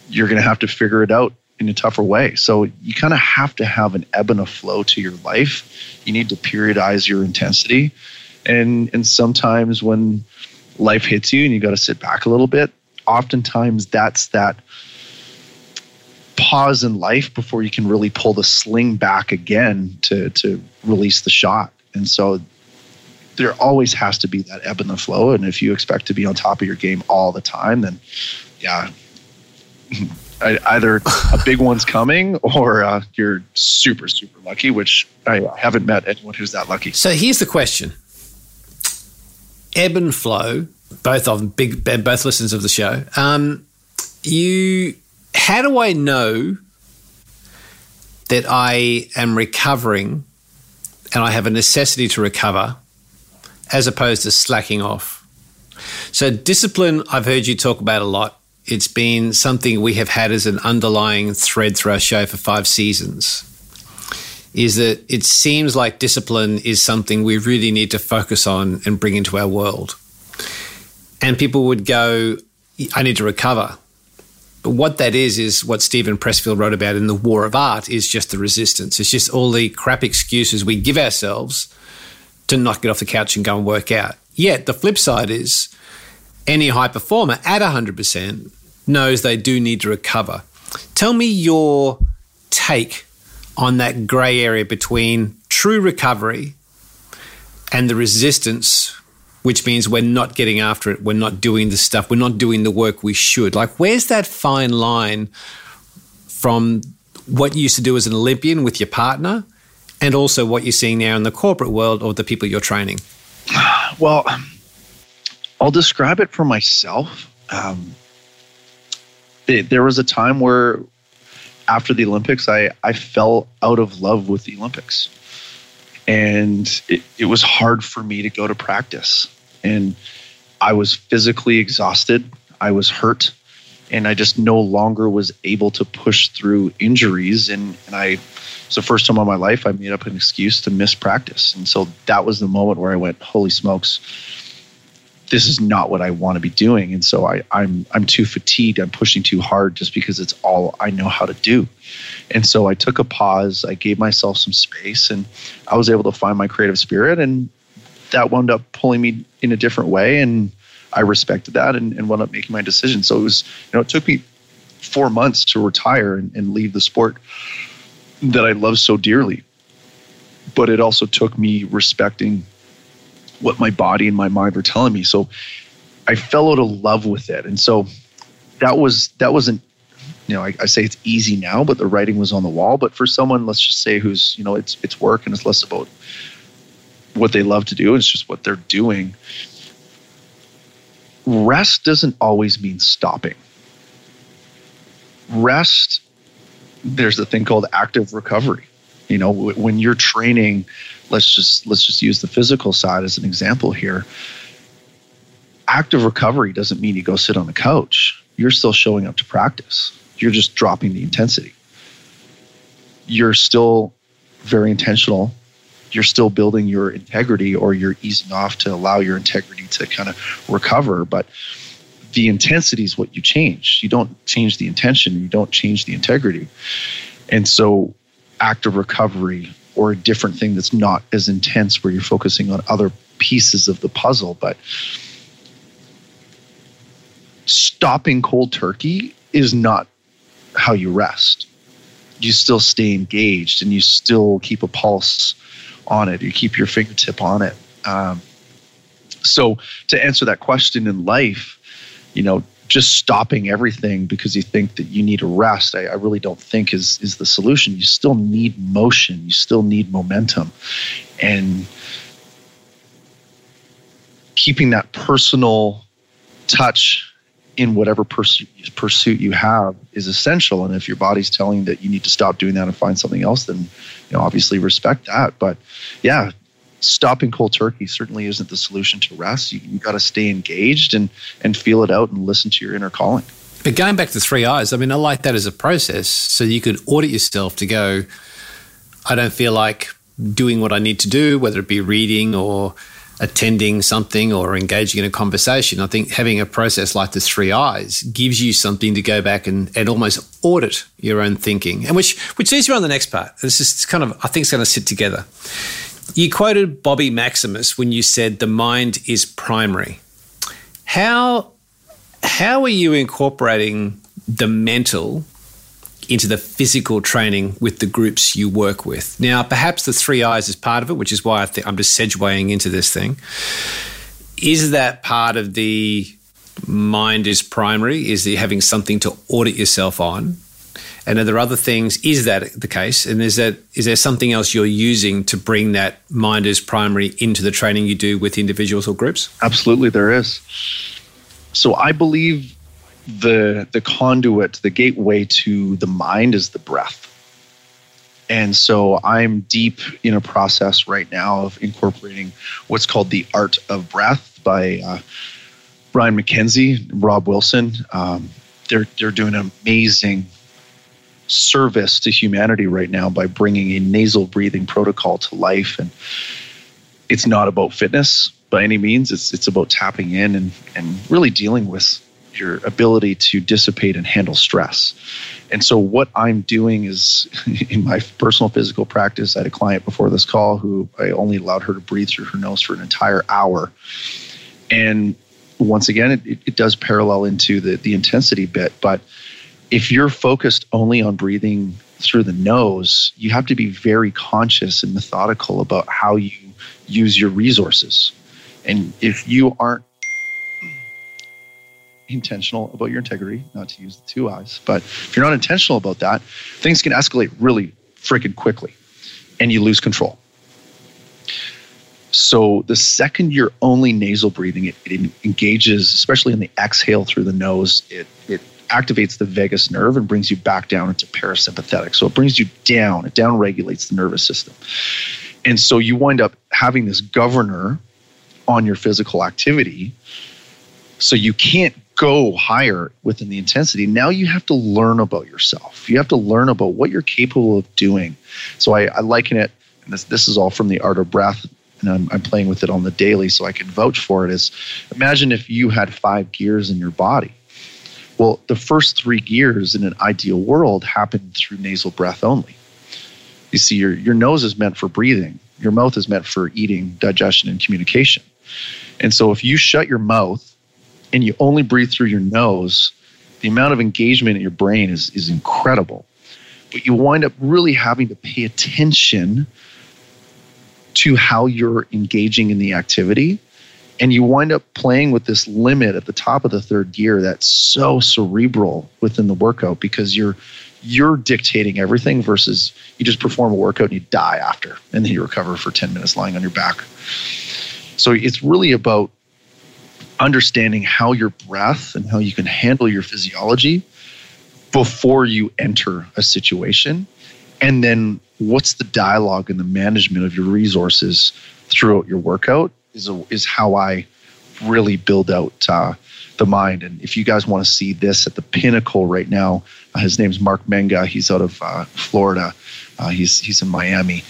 you're going to have to figure it out in a tougher way. So you kind of have to have an ebb and a flow to your life. You need to periodize your intensity and and sometimes when life hits you and you got to sit back a little bit oftentimes that's that pause in life before you can really pull the sling back again to to release the shot and so there always has to be that ebb and the flow. And if you expect to be on top of your game all the time, then yeah, either a big one's coming or uh, you're super, super lucky, which I haven't met anyone who's that lucky. So here's the question ebb and flow, both of them, big, both listeners of the show. Um, you, how do I know that I am recovering and I have a necessity to recover as opposed to slacking off. So, discipline, I've heard you talk about a lot. It's been something we have had as an underlying thread through our show for five seasons. Is that it seems like discipline is something we really need to focus on and bring into our world. And people would go, I need to recover. What that is, is what Steven Pressfield wrote about in The War of Art is just the resistance. It's just all the crap excuses we give ourselves to not get off the couch and go and work out. Yet the flip side is any high performer at 100% knows they do need to recover. Tell me your take on that grey area between true recovery and the resistance, which means we're not getting after it, we're not doing the stuff, we're not doing the work we should. Like, where's that fine line from what you used to do as an Olympian with your partner and also what you're seeing now in the corporate world or the people you're training? Well, I'll describe it for myself. Um, it, there was a time where after the Olympics, I, I fell out of love with the Olympics. And it, it was hard for me to go to practice. And I was physically exhausted. I was hurt. And I just no longer was able to push through injuries. And, and I it's the first time in my life I made up an excuse to miss practice. And so that was the moment where I went, holy smokes, this is not what I want to be doing. And so I, I'm I'm too fatigued. I'm pushing too hard just because it's all I know how to do. And so I took a pause. I gave myself some space, and I was able to find my creative spirit. And that wound up pulling me in a different way. And I respected that and, and wound up making my decision. So it was, you know, it took me four months to retire and, and leave the sport that I love so dearly. But it also took me respecting what my body and my mind were telling me. So I fell out of love with it. And so that was that wasn't you know, I, I, say it's easy now, but the writing was on the wall. But for someone, let's just say who's, you know, it's it's work and it's less about what they love to do, it's just what they're doing. Rest doesn't always mean stopping. Rest there's a thing called active recovery. You know, when you're training, let's just let's just use the physical side as an example here. active recovery doesn't mean you go sit on the couch. You're still showing up to practice. You're just dropping the intensity. You're still very intentional. You're still building your integrity or you're easing off to allow your integrity to kind of recover. But the intensity is what you change. You don't change the intention, you don't change the integrity. And so, active recovery or a different thing that's not as intense where you're focusing on other pieces of the puzzle. But stopping cold turkey is not how you rest. You still stay engaged and you still keep a pulse on it. You keep your fingertip on it. Um, so, to answer that question in life, you know, just stopping everything because you think that you need a rest, I, I, really don't think is is the solution. You still need motion. You still need momentum, and keeping that personal touch in whatever pursuit, pursuit you have is essential. And if your body's telling that you need to stop doing that and find something else, then you know obviously respect that. But yeah, stopping cold turkey certainly isn't the solution to rest. You, you got to stay engaged and and feel it out and listen to your inner calling. But going back to three I's, I mean, I like that as a process. So you could audit yourself to go, I don't feel like doing what I need to do, whether it be reading or attending something or engaging in a conversation. I think having a process like the three I's gives you something to go back and, and almost audit your own thinking. And which which leads you on the next part. This is kind of I think it's going to sit together. You quoted Bobby Maximus when you said the mind is primary. How how are you incorporating the mental into the physical training with the groups you work with. Now, perhaps the three I's is part of it, which is why I think I'm just segueing into this thing. Is that part of the mind is primary? Is having something to audit yourself on? And are there other things? Is that the case? And is that is there something else you're using to bring that mind is primary into the training you do with individuals or groups? Absolutely, there is. So I believe the the conduit, the gateway to the mind is the breath. And so I'm deep in a process right now of incorporating what's called the art of breath by uh, Brian McKenzie, Rob Wilson. Um, they're they're doing an amazing service to humanity right now by bringing a nasal breathing protocol to life and it's not about fitness by any means it's it's about tapping in and and really dealing with your ability to dissipate and handle stress. And so, what I'm doing is in my personal physical practice, I had a client before this call who I only allowed her to breathe through her nose for an entire hour. And once again, it, it does parallel into the, the intensity bit. But if you're focused only on breathing through the nose, you have to be very conscious and methodical about how you use your resources. And if you aren't intentional about your integrity, not to use the two I's, but if you're not intentional about that, things can escalate really freaking quickly and you lose control. So the second you're only nasal breathing, it, it engages, especially in the exhale through the nose, it, it activates the vagus nerve and brings you back down into parasympathetic. So it brings you down, it down regulates the nervous system. And so you wind up having this governor on your physical activity. So you can't go higher within the intensity, now you have to learn about yourself. You have to learn about what you're capable of doing. So I, I liken it, and this, this is all from the art of breath, and I'm, I'm playing with it on the daily so I can vouch for it. Is imagine if you had five gears in your body. Well, the first three gears in an ideal world happen through nasal breath only. You see, your, your nose is meant for breathing, your mouth is meant for eating, digestion, and communication. And so if you shut your mouth and you only breathe through your nose, the amount of engagement in your brain is, is incredible. But you wind up really having to pay attention to how you're engaging in the activity. And you wind up playing with this limit at the top of the third gear that's so cerebral within the workout because you're you're dictating everything versus you just perform a workout and you die after and then you recover for 10 minutes lying on your back. So it's really about understanding how your breath and how you can handle your physiology before you enter a situation. And then what's the dialogue and the management of your resources throughout your workout is, a, is how I really build out uh, the mind. And if you guys want to see this at the pinnacle right now, uh, his name's Marc Megna. He's out of uh, Florida. Uh, he's he's in Miami.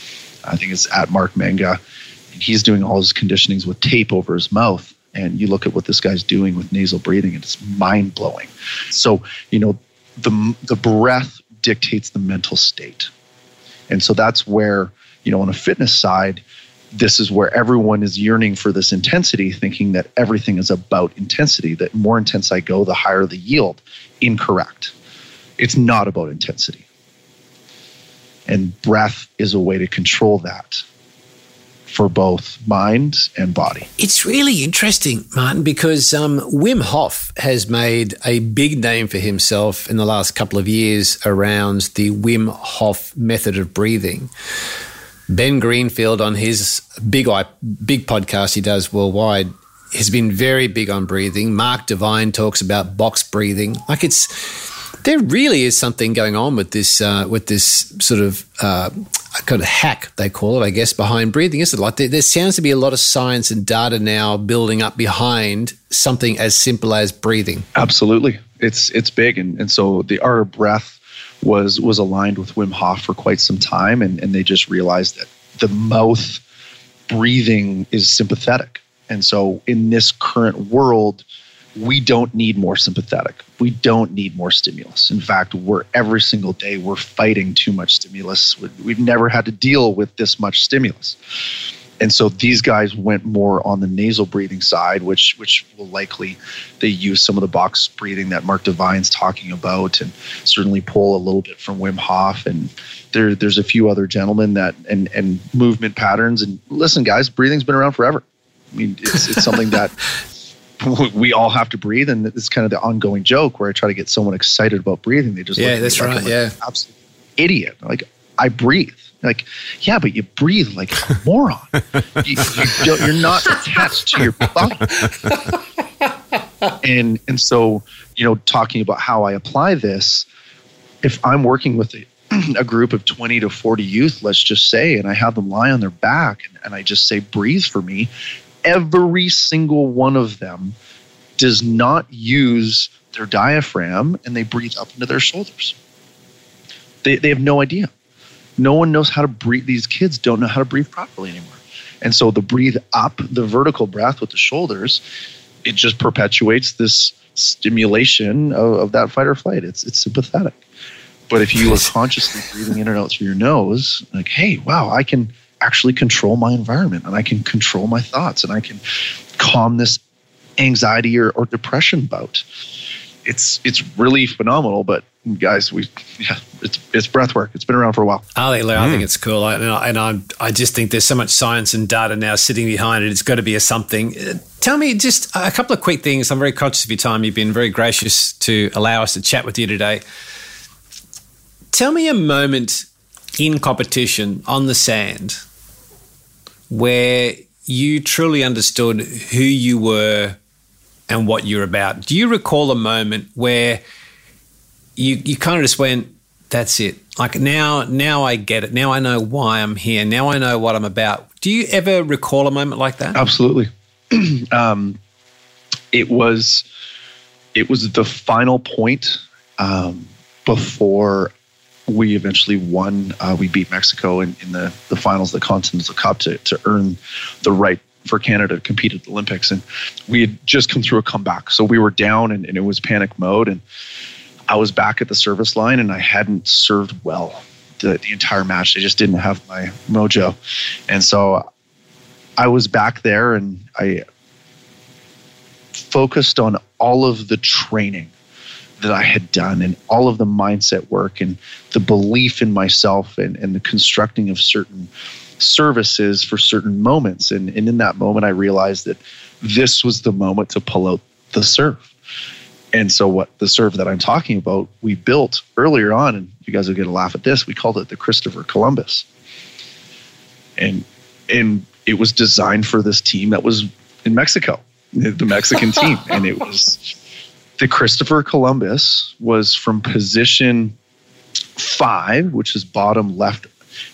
I think it's at Marc Megna. He's doing all his conditionings with tape over his mouth. And you look at what this guy's doing with nasal breathing, and it's mind blowing. So you know, the the breath dictates the mental state, and so that's where you know on a fitness side this is where everyone is yearning for this intensity, thinking that everything is about intensity, that more intense I go, the higher the yield. Incorrect. It's not about intensity. And breath is a way to control that for both mind and body. It's really interesting, Martin, because um, Wim Hof has made a big name for himself in the last couple of years around the Wim Hof method of breathing. Ben Greenfield on his big big podcast he does worldwide has been very big on breathing. Mark Divine talks about box breathing. Like it's there really is something going on with this uh, with this sort of uh, kind of hack they call it, I guess, behind breathing. Isn't it? Like there, there sounds to be a lot of science and data now building up behind something as simple as breathing. Absolutely, it's it's big, and and so the of breath was was aligned with Wim Hof for quite some time, and, and they just realized that the mouth breathing is sympathetic. And so in this current world, we don't need more sympathetic. We don't need more stimulus. In fact, we're every single day we're fighting too much stimulus. We've never had to deal with this much stimulus and so these guys went more on the nasal breathing side, which which will likely they use some of the box breathing that Mark Divine's talking about, and certainly pull a little bit from Wim Hof, and there there's a few other gentlemen that and and movement patterns. And listen, guys, breathing's been around forever. I mean, it's it's something that we all have to breathe, and it's kind of the ongoing joke where I try to get someone excited about breathing. They just yeah, that's right, yeah, absolute idiot. Like I breathe. Like, yeah, but you breathe like a moron. you, you are not attached to your body. and and so, you know, talking about how I apply this, if I'm working with a, a group of 20 to 40 youth, let's just say, and I have them lie on their back and, and I just say, breathe for me, every single one of them does not use their diaphragm and they breathe up into their shoulders. They, they have no idea no one knows how to breathe. These kids don't know how to breathe properly anymore. And so the breathe up, the vertical breath with the shoulders, it just perpetuates this stimulation of, of that fight or flight. It's it's sympathetic. But if you are consciously breathing in and out through your nose, like, hey, wow, I can actually control my environment and I can control my thoughts and I can calm this anxiety or, or depression bout. It's it's really phenomenal, but guys, we yeah, it's it's breath work. It's been around for a while. I think, I think it's cool, I, and, I, and I I just think there's so much science and data now sitting behind it. It's got to be a something. Uh, tell me just a couple of quick things. I'm very conscious of your time. You've been very gracious to allow us to chat with you today. Tell me a moment in competition on the sand where you truly understood who you were and what you're about. Do you recall a moment where you you kind of just went, that's it. Like now, now I get it. Now I know why I'm here. Now I know what I'm about. Do you ever recall a moment like that? Absolutely. um, it was, it was the final point um, before we eventually won. Uh, we beat Mexico in, in the, the finals of the Continental Cup to, to earn the right for Canada to compete at the Olympics. And we had just come through a comeback. So we were down and, and it was panic mode. And I was back at the service line and I hadn't served well the, the entire match. I just didn't have my mojo. And so I was back there and I focused on all of the training that I had done and all of the mindset work and the belief in myself and, and the constructing of certain services for certain moments. And, and in that moment, I realized that this was the moment to pull out the serve. And so, what the serve that I'm talking about, we built earlier on, and you guys will get a laugh at this. We called it the Christopher Columbus, and and it was designed for this team that was in Mexico, the Mexican team, and it was the Christopher Columbus was from position five, which is bottom left,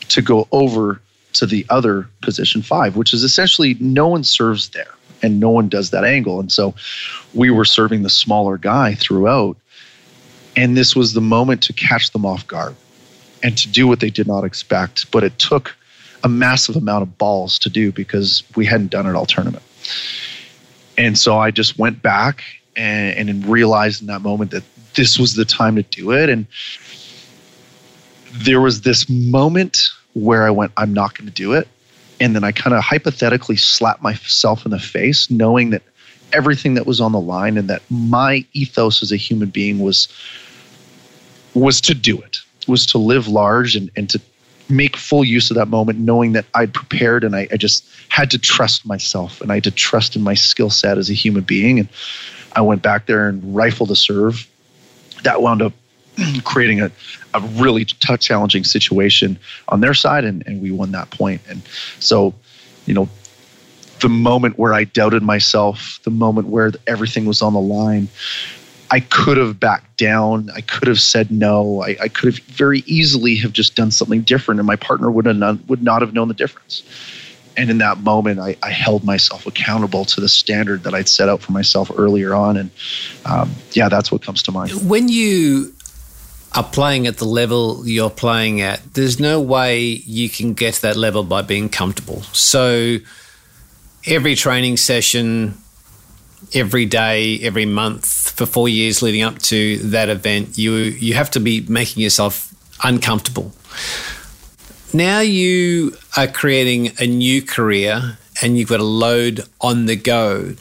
to go over to the other position five, which is essentially no one serves there and no one does that angle. And so we were serving the smaller guy throughout. And this was the moment to catch them off guard and to do what they did not expect. But it took a massive amount of balls to do because we hadn't done it all tournament. And so I just went back and, and realized in that moment that this was the time to do it. And there was this moment where I went, I'm not going to do it. And then I kind of hypothetically slapped myself in the face, knowing that everything that was on the line and that my ethos as a human being was was to do it, was to live large and, and to make full use of that moment, knowing that I'd prepared and I, I just had to trust myself and I had to trust in my skill set as a human being. And I went back there and rifled a serve. That wound up creating a, a really tough, challenging situation on their side, and, and we won that point. And so, you know, the moment where I doubted myself, the moment where everything was on the line, I could have backed down. I could have said no. I, I could have very easily have just done something different, and my partner would have none, would not have known the difference. And in that moment, I, I, held myself accountable to the standard that I'd set out for myself earlier on, and um, yeah, that's what comes to mind. When you are playing at the level you're playing at, there's no way you can get to that level by being comfortable. So every training session, every day, every month for four years leading up to that event, you you have to be making yourself uncomfortable. Now you are creating a new career and you've got a load on the go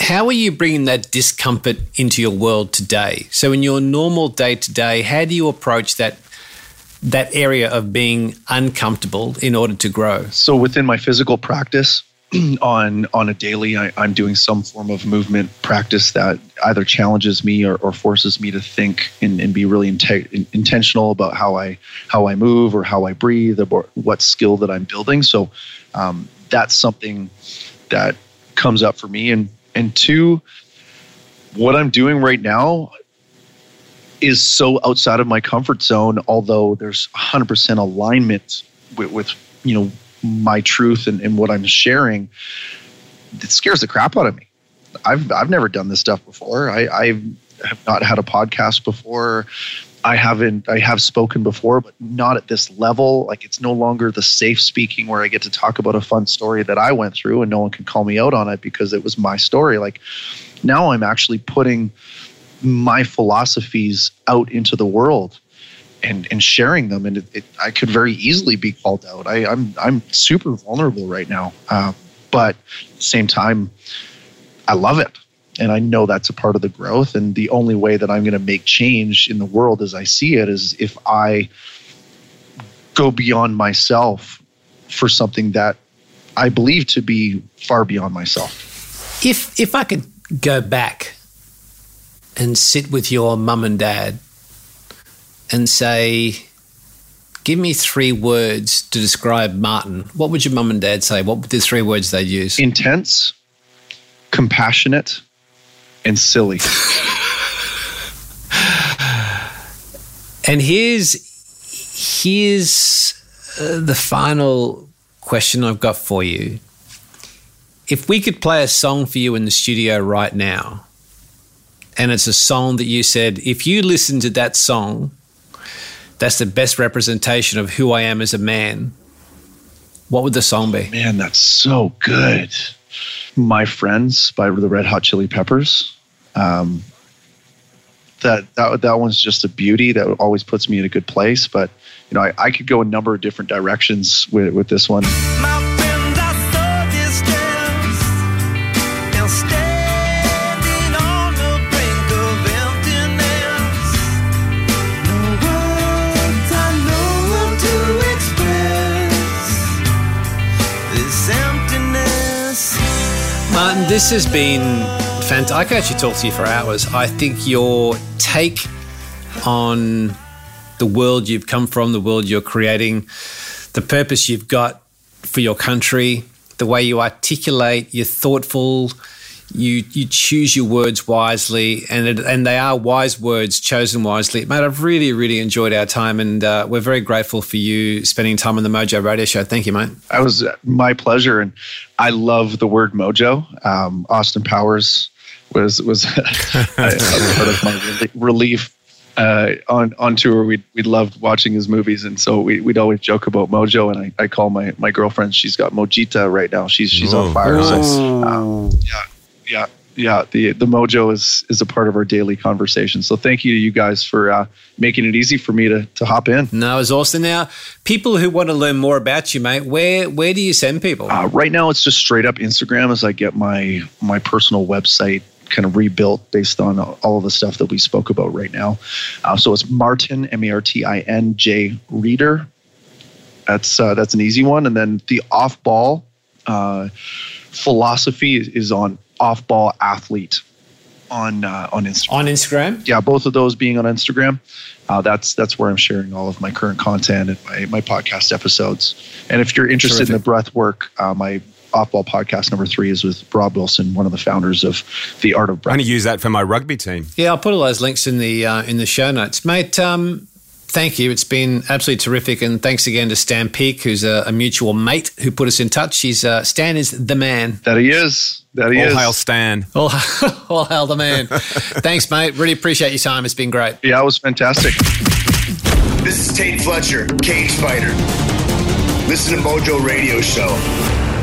how are you bringing that discomfort into your world today? So, in your normal day to day, how do you approach that that area of being uncomfortable in order to grow? So, within my physical practice, on on a daily, I, am doing some form of movement practice that either challenges me or, or forces me to think and, and be really in, intentional about how I how I move or how I breathe or what skill that I'm building. So, um, that's something that comes up for me and and two, what I'm doing right now is so outside of my comfort zone, although there's 100% alignment with, with you know, my truth and, and what I'm sharing. It scares the crap out of me. I've, I've never done this stuff before. I, I have not had a podcast before. I haven't I have spoken before, but not at this level. Like it's no longer the safe speaking where I get to talk about a fun story that I went through and no one can call me out on it because it was my story. Like now I'm actually putting my philosophies out into the world and and sharing them and it, it, I could very easily be called out. I, I'm I'm super vulnerable right now, uh, but same time, I love it and I know that's a part of the growth. And the only way that I'm going to make change in the world as I see it is if I go beyond myself for something that I believe to be far beyond myself. If if I could go back and sit with your mum and dad and say, give me three words to describe Martin, what would your mum and dad say? What would the three words they'd use? Intense, compassionate, and silly. and here's here's uh, the final question I've got for you. If we could play a song for you in the studio right now, and it's a song that you said, if you listen to that song, that's the best representation of who I am as a man. What would the song be? Man, that's so good. My Friends by the Red Hot Chili Peppers. Um, that that that one's just a beauty that always puts me in a good place. But you know, I, I could go a number of different directions with with this one. Martin, this has been fantastic. I could actually talk to you for hours. I think your take on the world you've come from, the world you're creating, the purpose you've got for your country, the way you articulate, you're thoughtful, you you choose your words wisely, and it, and they are wise words chosen wisely. Mate, I've really really enjoyed our time, and uh, we're very grateful for you spending time on the Mojo Radio Show. Thank you, mate. That was my pleasure, and I love the word mojo. Um, Austin Powers was was a, a part of my relief uh, on on tour. We we loved watching his movies, and so we would always joke about Mojo. And I, I call my my girlfriend. She's got Mojita right now. She's she's on fire. So um, yeah, yeah, yeah. The the Mojo is is a part of our daily conversation. So thank you to you guys for uh, making it easy for me to to hop in. No, it's awesome. Now, people who want to learn more about you, mate, where where do you send people? Uh, right now, it's just straight up Instagram as I get my my personal website kind of rebuilt based on all of the stuff that we spoke about right now. Uh, so it's Martin M E R T I N J Reader. That's uh, that's an easy one, and then the off ball uh, philosophy is, is on off ball athlete on uh, on Instagram. On Instagram, yeah, both of those being on Instagram. Uh, that's that's where I'm sharing all of my current content and my, my podcast episodes. And if you're interested Terrific. in the breath work, uh, my off ball podcast number three is with Rob Wilson, one of the founders of the Art of Breath. I'm going to use that for my rugby team. Yeah, I'll put all those links in the uh, in the show notes, mate. Um, thank you. It's been absolutely terrific, and thanks again to Stan Peak, who's a, a mutual mate who put us in touch. He's uh, Stan is the man. That he is. That he all is. hail Stan. All, all hail the man. thanks, mate. Really appreciate your time. It's been great. Yeah, it was fantastic. This is Tate Fletcher, Cage Fighter. Listen to Mojo Radio Show,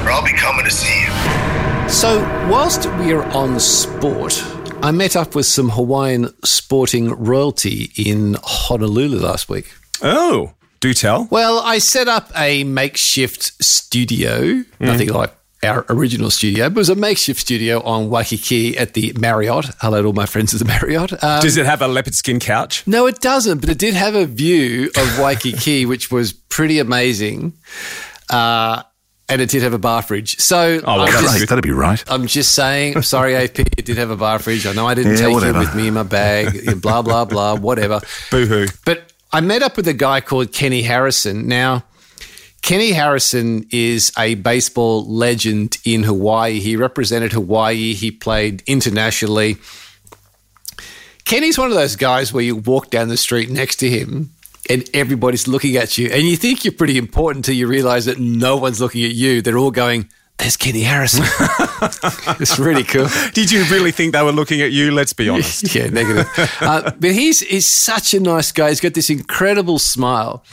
or I'll be coming to see you. So, whilst we're on sport, I met up with some Hawaiian sporting royalty in Honolulu last week. Oh, do tell. Well, I set up a makeshift studio, mm. nothing like our original studio, but it was a makeshift studio on Waikiki at the Marriott. Hello to all my friends at the Marriott. Um, Does it have a leopard skin couch? No, it doesn't, but it did have a view of Waikiki, which was pretty amazing. Uh, and it did have a bar fridge. So oh, well, just, that'd be right. I'm just saying. I'm sorry, AP. It did have a bar fridge. I know I didn't yeah, take whatever. it with me in my bag. blah blah blah. Whatever. Boo hoo. But I met up with a guy called Kenny Harrison. Now, Kenny Harrison is a baseball legend in Hawaii. He represented Hawaii. He played internationally. Kenny's one of those guys where you walk down the street next to him and everybody's looking at you. And you think you're pretty important until you realize that no one's looking at you. They're all going, there's Kenny Harrison. it's really cool. Did you really think they were looking at you? Let's be honest. yeah, negative. Uh, but he's, he's such a nice guy. He's got this incredible smile.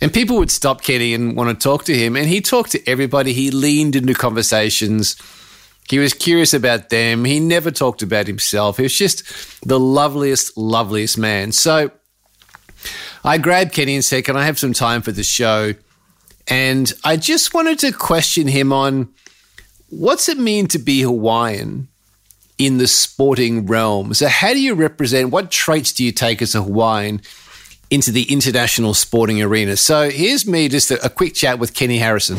And people would stop Kenny and want to talk to him. And he talked to everybody. He leaned into conversations. He was curious about them. He never talked about himself. He was just the loveliest, loveliest man. So I grabbed Kenny and said, Can I have some time for the show? And I just wanted to question him on what's it mean to be Hawaiian in the sporting realm? So, how do you represent, what traits do you take as a Hawaiian into the international sporting arena? So, here's me, just a, a quick chat with Kenny Harrison.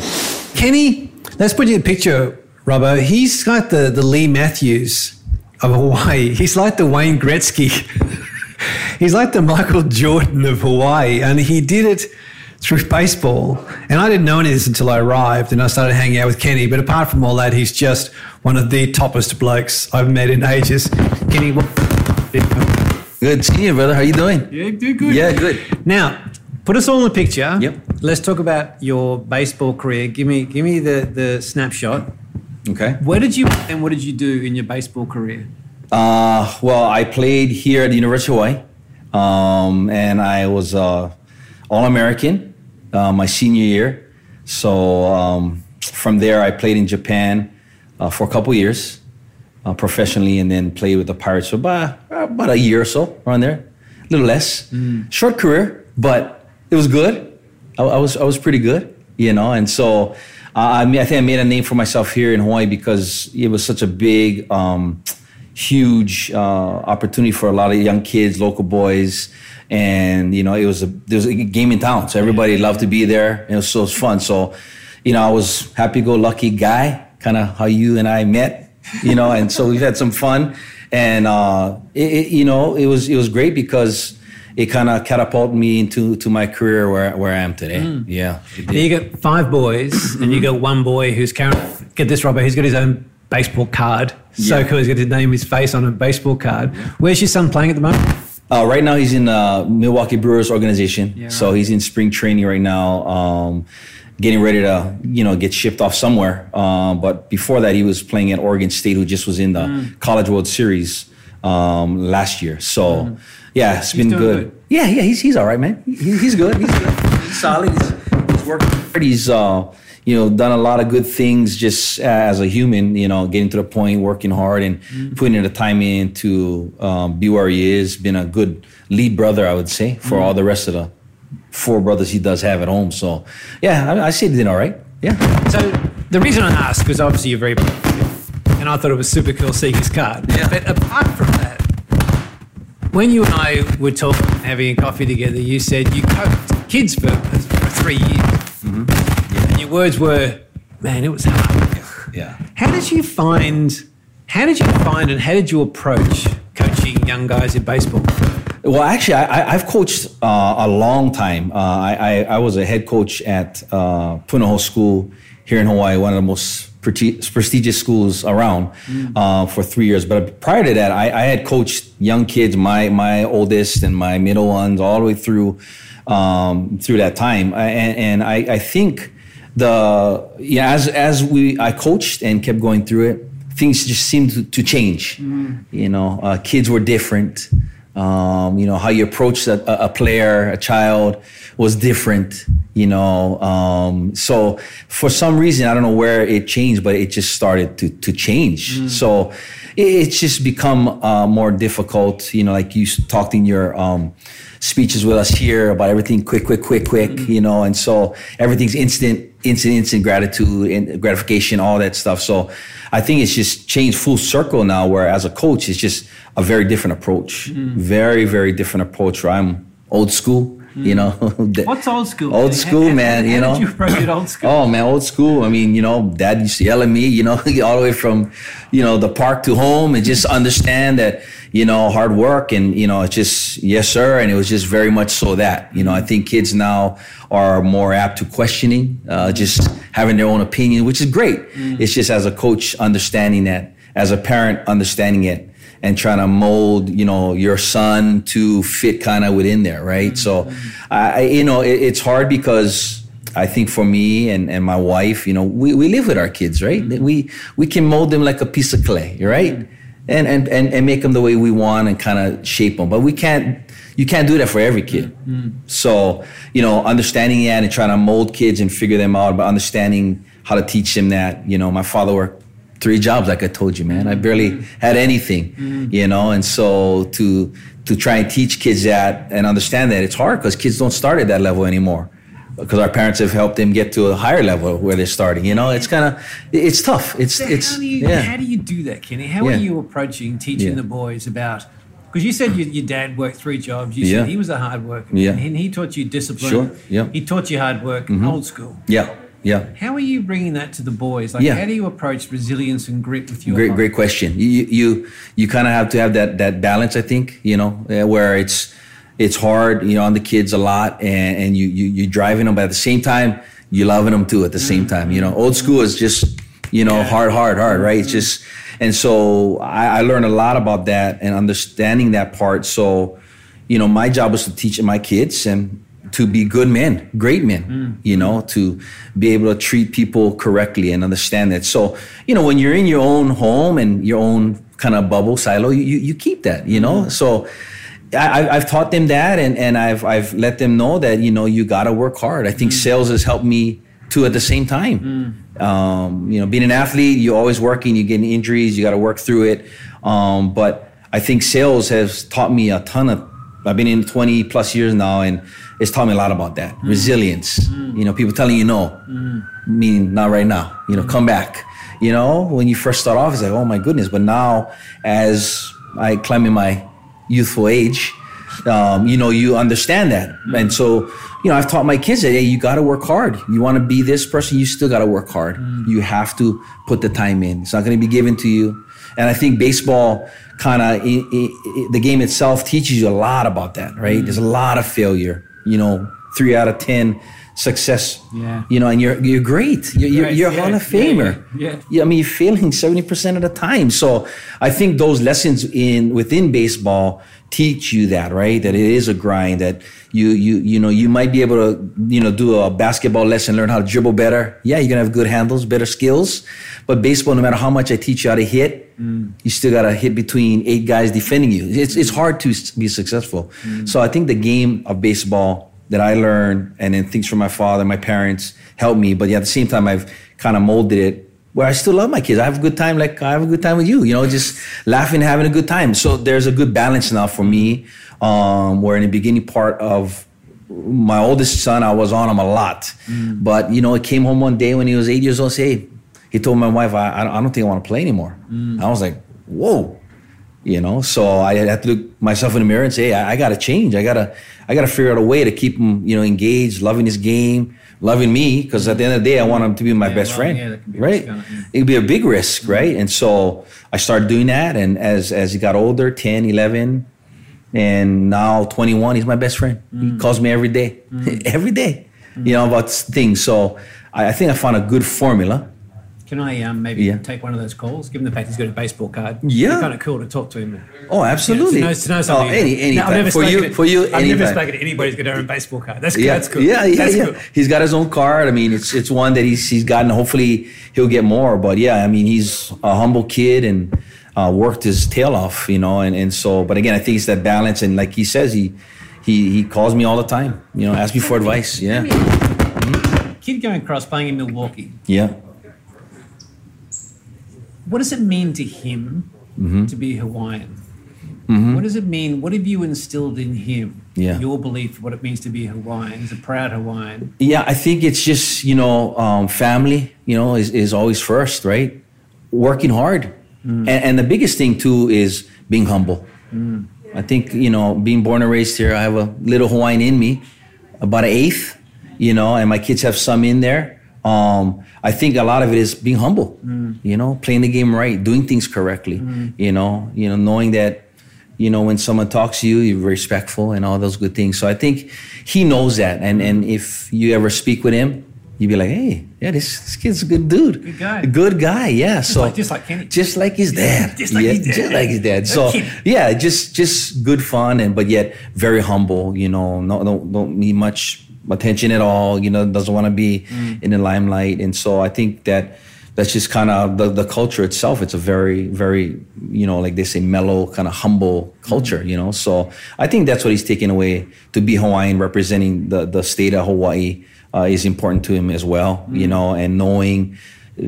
Kenny, let's put you in picture, Robbo. He's like the, the Leigh Matthews of Hawaii. He's like the Wayne Gretzky he's like the Michael Jordan of Hawaii, and he did it through baseball. And I didn't know any of this until I arrived and I started hanging out with Kenny. But apart from all that, he's just one of the toppest blokes I've met in ages. Kenny, what? Good seeing you, brother. How you doing? Yeah, good, good. Yeah, good. Now, put us all in the picture. Yep. Let's talk about your baseball career. Give me, give me the the snapshot. Okay. Where did you and what did you do in your baseball career? Uh, well, I played here at the University of Hawaii, um, and I was uh, All American uh, my senior year. So um, from there, I played in Japan uh, for a couple years uh, professionally, and then played with the Pirates for about about a year or so, around there, a little less. Mm. Short career, but it was good. I, I, was I was pretty good, you know, and so. Uh, I mean, I think I made a name for myself here in Hawaii because it was such a big um, huge uh, opportunity for a lot of young kids, local boys, and you know it was a there was a game in town, so everybody loved to be there. It was so it was fun. So, you know, I was happy-go-lucky guy, kind of how you and I met, you know, and so we've had some fun, and uh, it, it, you know it was it was great because it kind of catapulted me into to my career where, where I am today. Mm. Yeah. You got five boys, and you got one boy who's currently get this, Robert. He's got his own baseball card. So Yeah. cool. He's got his name, his face on a baseball card. Where's your son playing at the moment? Uh, right now, he's in uh, Milwaukee Brewers organization. Yeah, so he's in spring training right now, um, getting ready to you know get shipped off somewhere. Um, but before that, he was playing at Oregon State, who just was in the Mm. College World Series um, last year. So yeah, it's been doing good. good. Yeah, yeah, he's he's all right, man. He, he's good. He's good. He's solid. He's, he's working. hard. He's uh, you know done a lot of good things just uh, as a human. You know, getting to the point, working hard, and mm-hmm. putting in the time in to um, be where he is. Been a good lead brother, I would say, for all mm-hmm. the rest of the four brothers he does have at home. So yeah, I, I say he did all right. Yeah. So the reason I asked was obviously you're very, and I thought it was super cool seeing his card. Yeah. But apart from that, when you and I were talking, having a coffee together, you said you coached kids for, for three years, words were, "Man, it was hard." Yeah. How did you find? How did you find and how did you approach coaching young guys in baseball? Well, actually, I, I've coached uh, a long time. Uh, I, I, I was a head coach at uh, Punahou School here in Hawaii, one of the most prestigious schools around, uh, for three years. But prior to that, I, I had coached young kids, my my oldest and my middle ones, all the way through um, through that time. I- And, and I, I think the yeah, as as we I coached and kept going through it, things just seemed to, to change. You know, uh, kids were different. Um, you know how you approached a, a- player, a child was different. You know, um, so for some reason I don't know where it changed, but it just started to to change. So it, it's just become uh, more difficult. You know, like you talked in your um, speeches with us here about everything quick, quick, quick, quick. Mm-hmm. You know, and so everything's instant, instant, instant gratitude and gratification, all that stuff. So I think it's just changed full circle now. Where as a coach, it's just a very different approach, mm-hmm. very, very different approach. Where I'm old school. You know, What's old school? Old school, man. you did know, you old school? Oh man, old school. I mean, you know, dad used to yell at me, you know, all the way from, you know, the park to home and just understand that, you know, hard work and, you know, it's just, yes, sir. And it was just very much so that, you know, I think kids now are more apt to questioning, uh, just having their own opinion, which is great. It's just as a coach, understanding that, as a parent, understanding it and trying to mold, you know, your son to fit kind of within there, right? So, mm-hmm. I, you know, it, it's hard because I think for me and, and my wife, you know, we, we live with our kids, right? Mm-hmm. We we can mold them like a piece of clay, right? Mm-hmm. And, and and and make them the way we want and kind of shape them. But we can't. You can't do that for every kid. So you know, understanding that and trying to mold kids and figure them out, but understanding how to teach them that. You know, my father worked three jobs, like I told you, man. I barely had anything. You know, and so to to try and teach kids that and understand that it's hard because kids don't start at that level anymore because our parents have helped them get to a higher level where they're starting. You know, it's kind of it's tough. It's So it's how do you yeah. how do you do that, Kenny? How Yeah. are you approaching teaching Yeah. the boys about? Because you said your, your dad worked three jobs. You Yeah. said he was a hard worker. Yeah. and he taught you discipline. Sure, yeah. Mm-hmm. he taught you hard work, old school. yeah, yeah. How are you bringing that to the boys? Like, Yeah. how do you approach resilience and grit with your Great, great question. You you you, kind of have to have that that balance. I think you know uh, where it's it's hard, you know, on the kids a lot, and, and you you you driving them, but at the same time you're loving them too. At the same time, you know, old school is just you know hard, hard, hard, right? It's just and so I, I learned a lot about that and understanding that part. So you know, my job was to teach my kids and to be good men, great men, you know, to be able to treat people correctly and understand that. So, you know, when you're in your own home and your own kind of bubble silo, you, you keep that, you know? So I, I've taught them that and, and I've, I've let them know that, you know, you got to work hard. I think sales has helped me too at the same time. Um, you know, being an athlete, you're always working, you're getting injuries, you got to work through it. Um, but I think sales has taught me a ton of. I've been in 20 plus years now, and it's taught me a lot about that mm. resilience. Mm. You know, people telling you no, mm. meaning not right now. You know, come back. You know, when you first start off, it's like, oh my goodness. But now, as I climb in my youthful age, um, you know, you understand that. And so, you know, I've taught my kids that, hey, you got to work hard. You want to be this person, you still got to work hard. You have to put the time in. It's not going to be given to you. And I think baseball kind of, the game itself teaches you a lot about that, right? There's a lot of failure, you know, three out of ten success. Yeah. You know, and you're you're great. You're you're, you're a yeah, Hall of yeah, Famer. yeah, yeah. I mean, you're failing seventy percent of the time. So I think those lessons in within baseball teach you that, right? That it is a grind. That you you you know you might be able to you know do a basketball lesson, learn how to dribble better. Yeah, you're gonna have good handles, better skills. But baseball, no matter how much I teach you how to hit, mm. you still gotta hit between eight guys defending you. It's it's hard to be successful. Mm. So I think the game of baseball that I learned and then things from my father, my parents helped me. But yeah, at the same time, I've kind of molded it where I still love my kids. I have a good time, like I have a good time with you. You know, just laughing, having a good time. So there's a good balance now for me. Um, where in the beginning part of my oldest son, I was on him a lot. But you know, he came home one day when he was eight years old. Say, hey, he told my wife, I, I don't- I don't think I want to play anymore. I was like, whoa you know? So i had to look myself in the mirror and say i, I gotta change. I gotta i gotta figure out a way to keep him you know engaged loving his game loving me because at the end of the day i want him to be my Yeah, best well, friend. yeah, be right? yeah. it'd be a big risk right? And so i started doing that and as as he got older 10 11 and now 21 he's my best friend. He calls me every day. Every day you know about things. So I, I think i found a good formula Can I um, maybe Yeah. take one of those calls? Given the fact he's got a baseball card, Yeah. it's kind of cool to talk to him. oh absolutely To know, to know something. oh, any, any No, I've never for you to- for you I've never spoken to anybody who's got their own baseball card. That's yeah, that's good. Yeah, yeah, that's yeah. Good. He's got his own card. I mean, it's it's one that he's he's gotten. Hopefully, he'll get more. But yeah, I mean, he's a humble kid and uh, worked his tail off, you know. And and so, but again, I think it's that balance. And like he says, he he he calls me all the time. You know, asks me for advice. Yeah, Kid going across playing in Milwaukee. yeah. What does it mean to him Mm-hmm. to be Hawaiian? What does it mean? What have you instilled in him? Yeah. Your belief what it means to be Hawaiian, as a proud Hawaiian. Yeah, I think it's just you know um, family. You know, is is always first, right? Working hard, and, and the biggest thing too is being humble. I think you know, being born and raised here, I have a little Hawaiian in me, about an eighth. You know, and my kids have some in there. Um, I think a lot of it is being humble. Mm. You know, playing the game right, doing things correctly. Mm. You know, you know, knowing that you know when someone talks to you you're respectful and all those good things so i think he knows that and mm. and if you ever speak with him you'd be like hey yeah this, this kid's a good dude Good guy. good guy yeah so like- just like Kenny. just like his dad Just like yeah, his dad. just like his dad so yeah just just good fun and but yet very humble you know no don't, don't need much attention at all you know doesn't want to be Mm. in the limelight. And so i think that that's just kind of the, the culture itself. It's a very very you know like they say mellow kind of humble culture you know? So i think that's what he's taking away. To be hawaiian representing the, the state of hawaii uh, is important to him as well you know? And knowing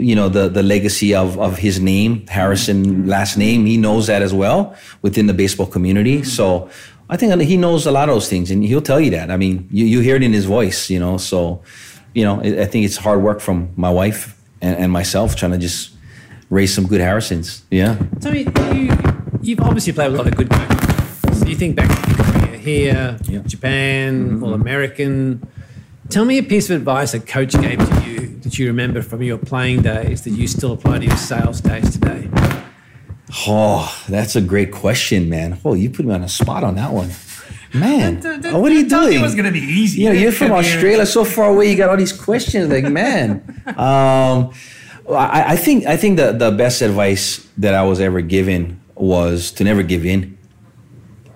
you know the the legacy of of his name harrison last name he knows that as well within the baseball community. So i think he knows a lot of those things and he'll tell you that i mean you, you hear it in his voice you know so you know i think it's hard work from my wife and, and myself trying to just raise some good harrisons yeah Tell me, you, you've obviously played with a lot of good coaches. So you think back to your career here, Yeah. Mm-hmm. Japan, All American. Tell me a piece of advice a coach gave to you that you remember from your playing days that you still apply to your sales days today. Oh, that's a great question, man. Oh, you put me on a spot on that one. Man, what are you doing? It was going to be easy. You know, you're from Australia, so far away. You got all these questions, like man. Um, I, I think I think the the best advice that I was ever given was to never give in.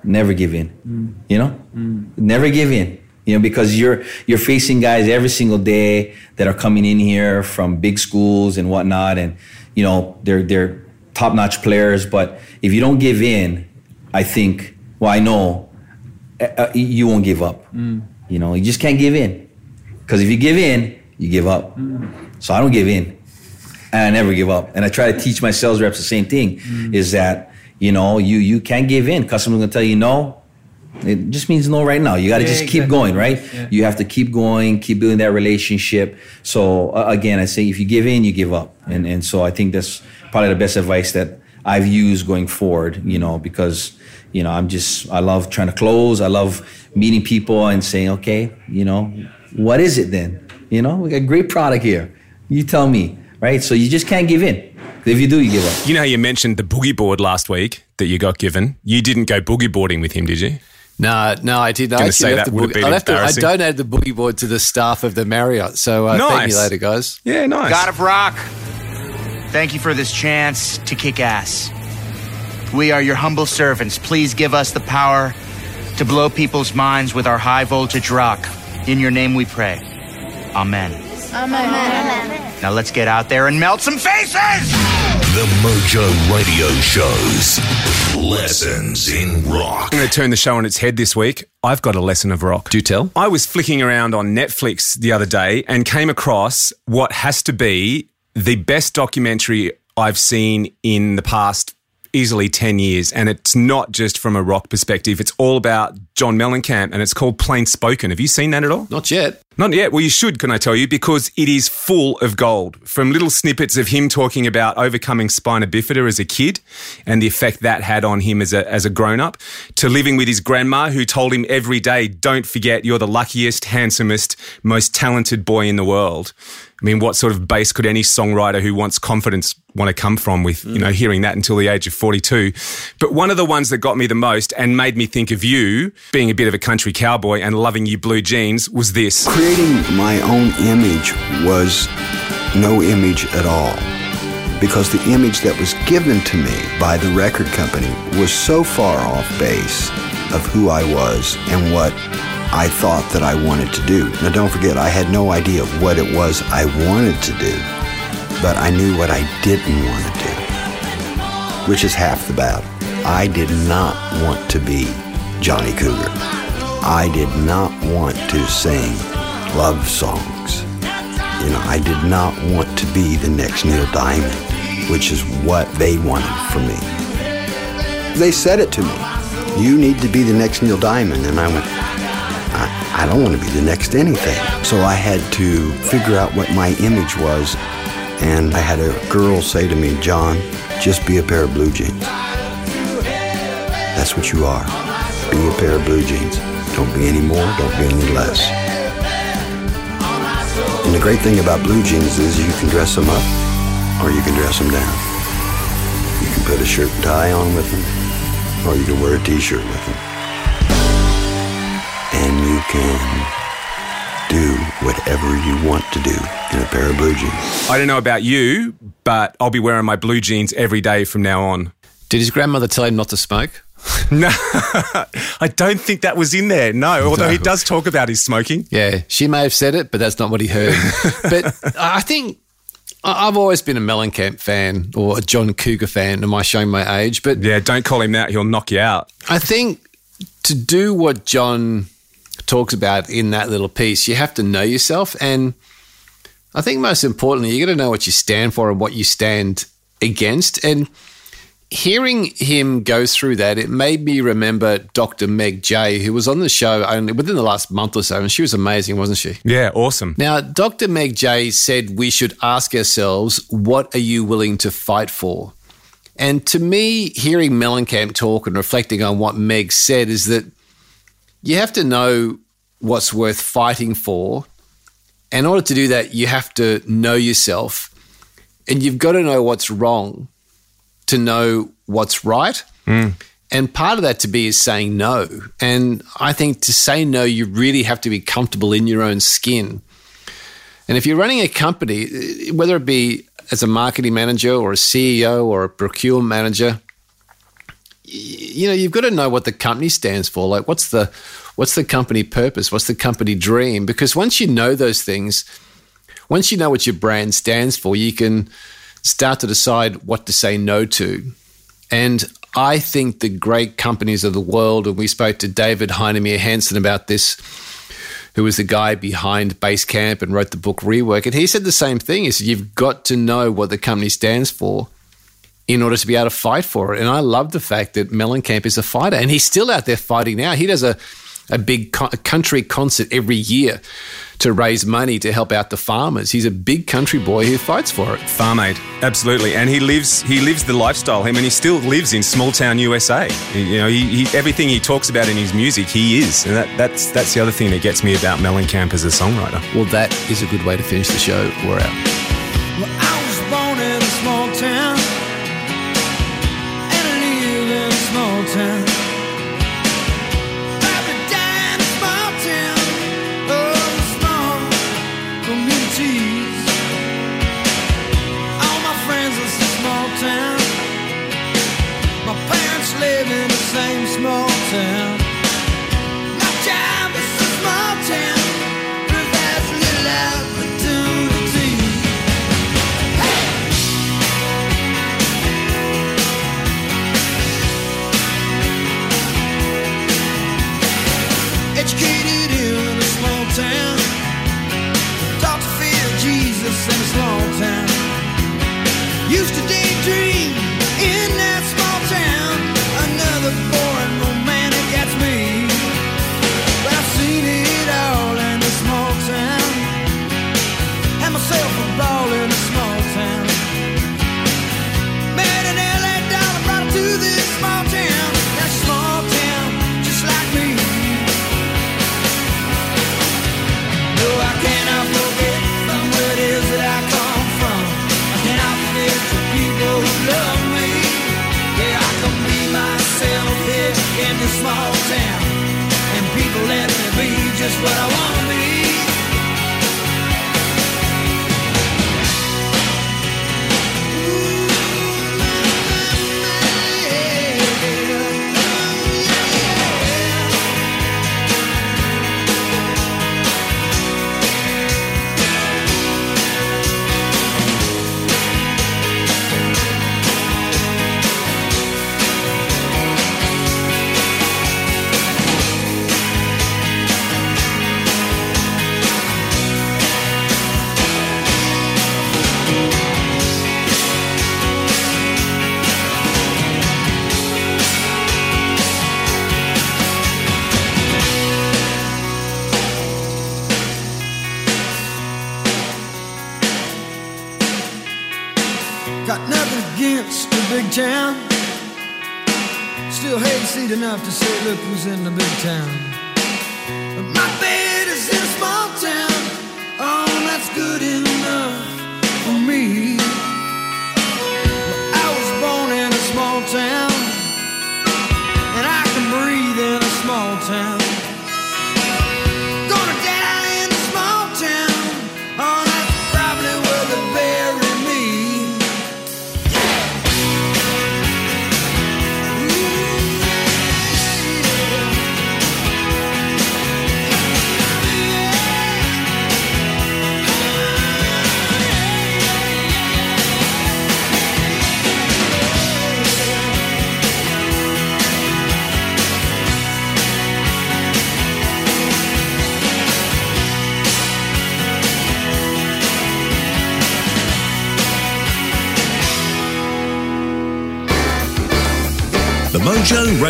Never give in. You know, never give in. You know, because you're you're facing guys every single day that are coming in here from big schools and whatnot, and you know they're they're top notch players. But if you don't give in, I think. Well, I know uh, you won't give up. You know, you just can't give in. Because if you give in, you give up. So I don't give in. And I never give up. And I try to teach my sales reps the same thing is that, you know, you you can't give in. Customers gonna tell you no. It just means no right now. You got to Yeah, just keep going, right? Yeah. You have to keep going, keep building that relationship. So uh, again, I say if you give in, you give up. And and so I think that's probably the best advice that I've used going forward, you know, because you know, I'm just I love trying to close. I love meeting people and saying, "Okay, you know, what is it then? You know, we got a great product here. You tell me, right? So you just can't give in. If you do, you give up. You know how you mentioned the boogie board last week that you got given? You didn't go boogie boarding with him, did you? No, no, I did not. Gonna Actually say left that the would've boogie- been I left the, I donated the boogie board to the staff of the Marriott. So uh, thank you later, guys. Yeah, nice. God of Rock, thank you for this chance to kick ass. We are your humble servants. Please give us the power to blow people's minds with our high voltage rock. In your name we pray. Amen. Amen. Now let's get out there and melt some faces! The Mojo Radio Shows. Lessons in Rock. I'm going to turn the show on its head this week. I've got a lesson of rock. Do tell. I was flicking around on Netflix the other day and came across what has to be the best documentary I've seen in the past easily 10 years. And it's not just from a rock perspective, it's all about John Mellencamp and it's called Plain Spoken. Have you seen that at all? Not yet. Not yet. Well, you should, can I tell you, because it is full of gold. From little snippets of him talking about overcoming spina bifida as a kid and the effect that had on him as a, as a grown up, to living with his grandma who told him every day, don't forget you're the luckiest, handsomest, most talented boy in the world. I mean, what sort of base could any songwriter who wants confidence want to come from with, you know, mm. hearing that until the age of 42? But one of the ones that got me the most and made me think of you being a bit of a country cowboy and loving you blue jeans was this. Creating my own image was no image at all because the image that was given to me by the record company was so far off base of who I was and what I thought that I wanted to do. Now, don't forget, I had no idea what it was I wanted to do, but I knew what I didn't want to do, which is half the battle. I did not want to be Johnny Cougar. I did not want to sing love songs. You know, I did not want to be the next Neil Diamond, which is what they wanted from me. They said it to me. You need to be the next Neil Diamond. And I went, I, I don't want to be the next anything. So I had to figure out what my image was. And I had a girl say to me, John, just be a pair of blue jeans. That's what you are. Be a pair of blue jeans. Don't be any more, don't be any less. And the great thing about blue jeans is you can dress them up or you can dress them down. You can put a shirt and tie on with them or you can wear a t-shirt with them. And you can do whatever you want to do in a pair of blue jeans. I don't know about you, but I'll be wearing my blue jeans every day from now on. Did his grandmother tell him not to smoke? No, I don't think that was in there. No, although he does talk about his smoking. Yeah, she may have said it, but that's not what he heard. but I think I've always been a Mellencamp fan or a John Cougar fan. Am I showing my age? But Yeah, don't call him that. He'll knock you out. I think to do what John talks about in that little piece, you have to know yourself. And I think most importantly, you got to know what you stand for and what you stand against. And hearing him go through that, it made me remember Dr. Meg Jay, who was on the show only within the last month or so, and she was amazing, wasn't she? Yeah, awesome. Now, Dr. Meg Jay said we should ask ourselves, what are you willing to fight for? And to me, hearing Mellencamp talk and reflecting on what Meg said is that you have to know what's worth fighting for. In order to do that, you have to know yourself and you've got to know what's wrong to know what's right. Mm. And part of that to be is saying no. And I think to say no, you really have to be comfortable in your own skin. And if you're running a company, whether it be as a marketing manager or a CEO or a procurement manager, you know, you've got to know what the company stands for. Like what's the what's the company purpose? What's the company dream? Because once you know those things, once you know what your brand stands for, you can start to decide what to say no to. And I think the great companies of the world, and we spoke to David Heinemeier Hansson about this, who was the guy behind Basecamp and wrote the book Rework. And he said the same thing. He said, You've got to know what the company stands for in order to be able to fight for it. And I love the fact that Mellencamp is a fighter and he's still out there fighting now. He does a, a big co- country concert every year to raise money to help out the farmers. He's a big country boy who fights for it. Farm aid, absolutely, and he lives he lives the lifestyle. I mean, he still lives in small town USA. You know, he, he, everything he talks about in his music, he is, and that, that's that's the other thing that gets me about Mellencamp as a songwriter. Well, that is a good way to finish the show. We're out. Well, just what I want.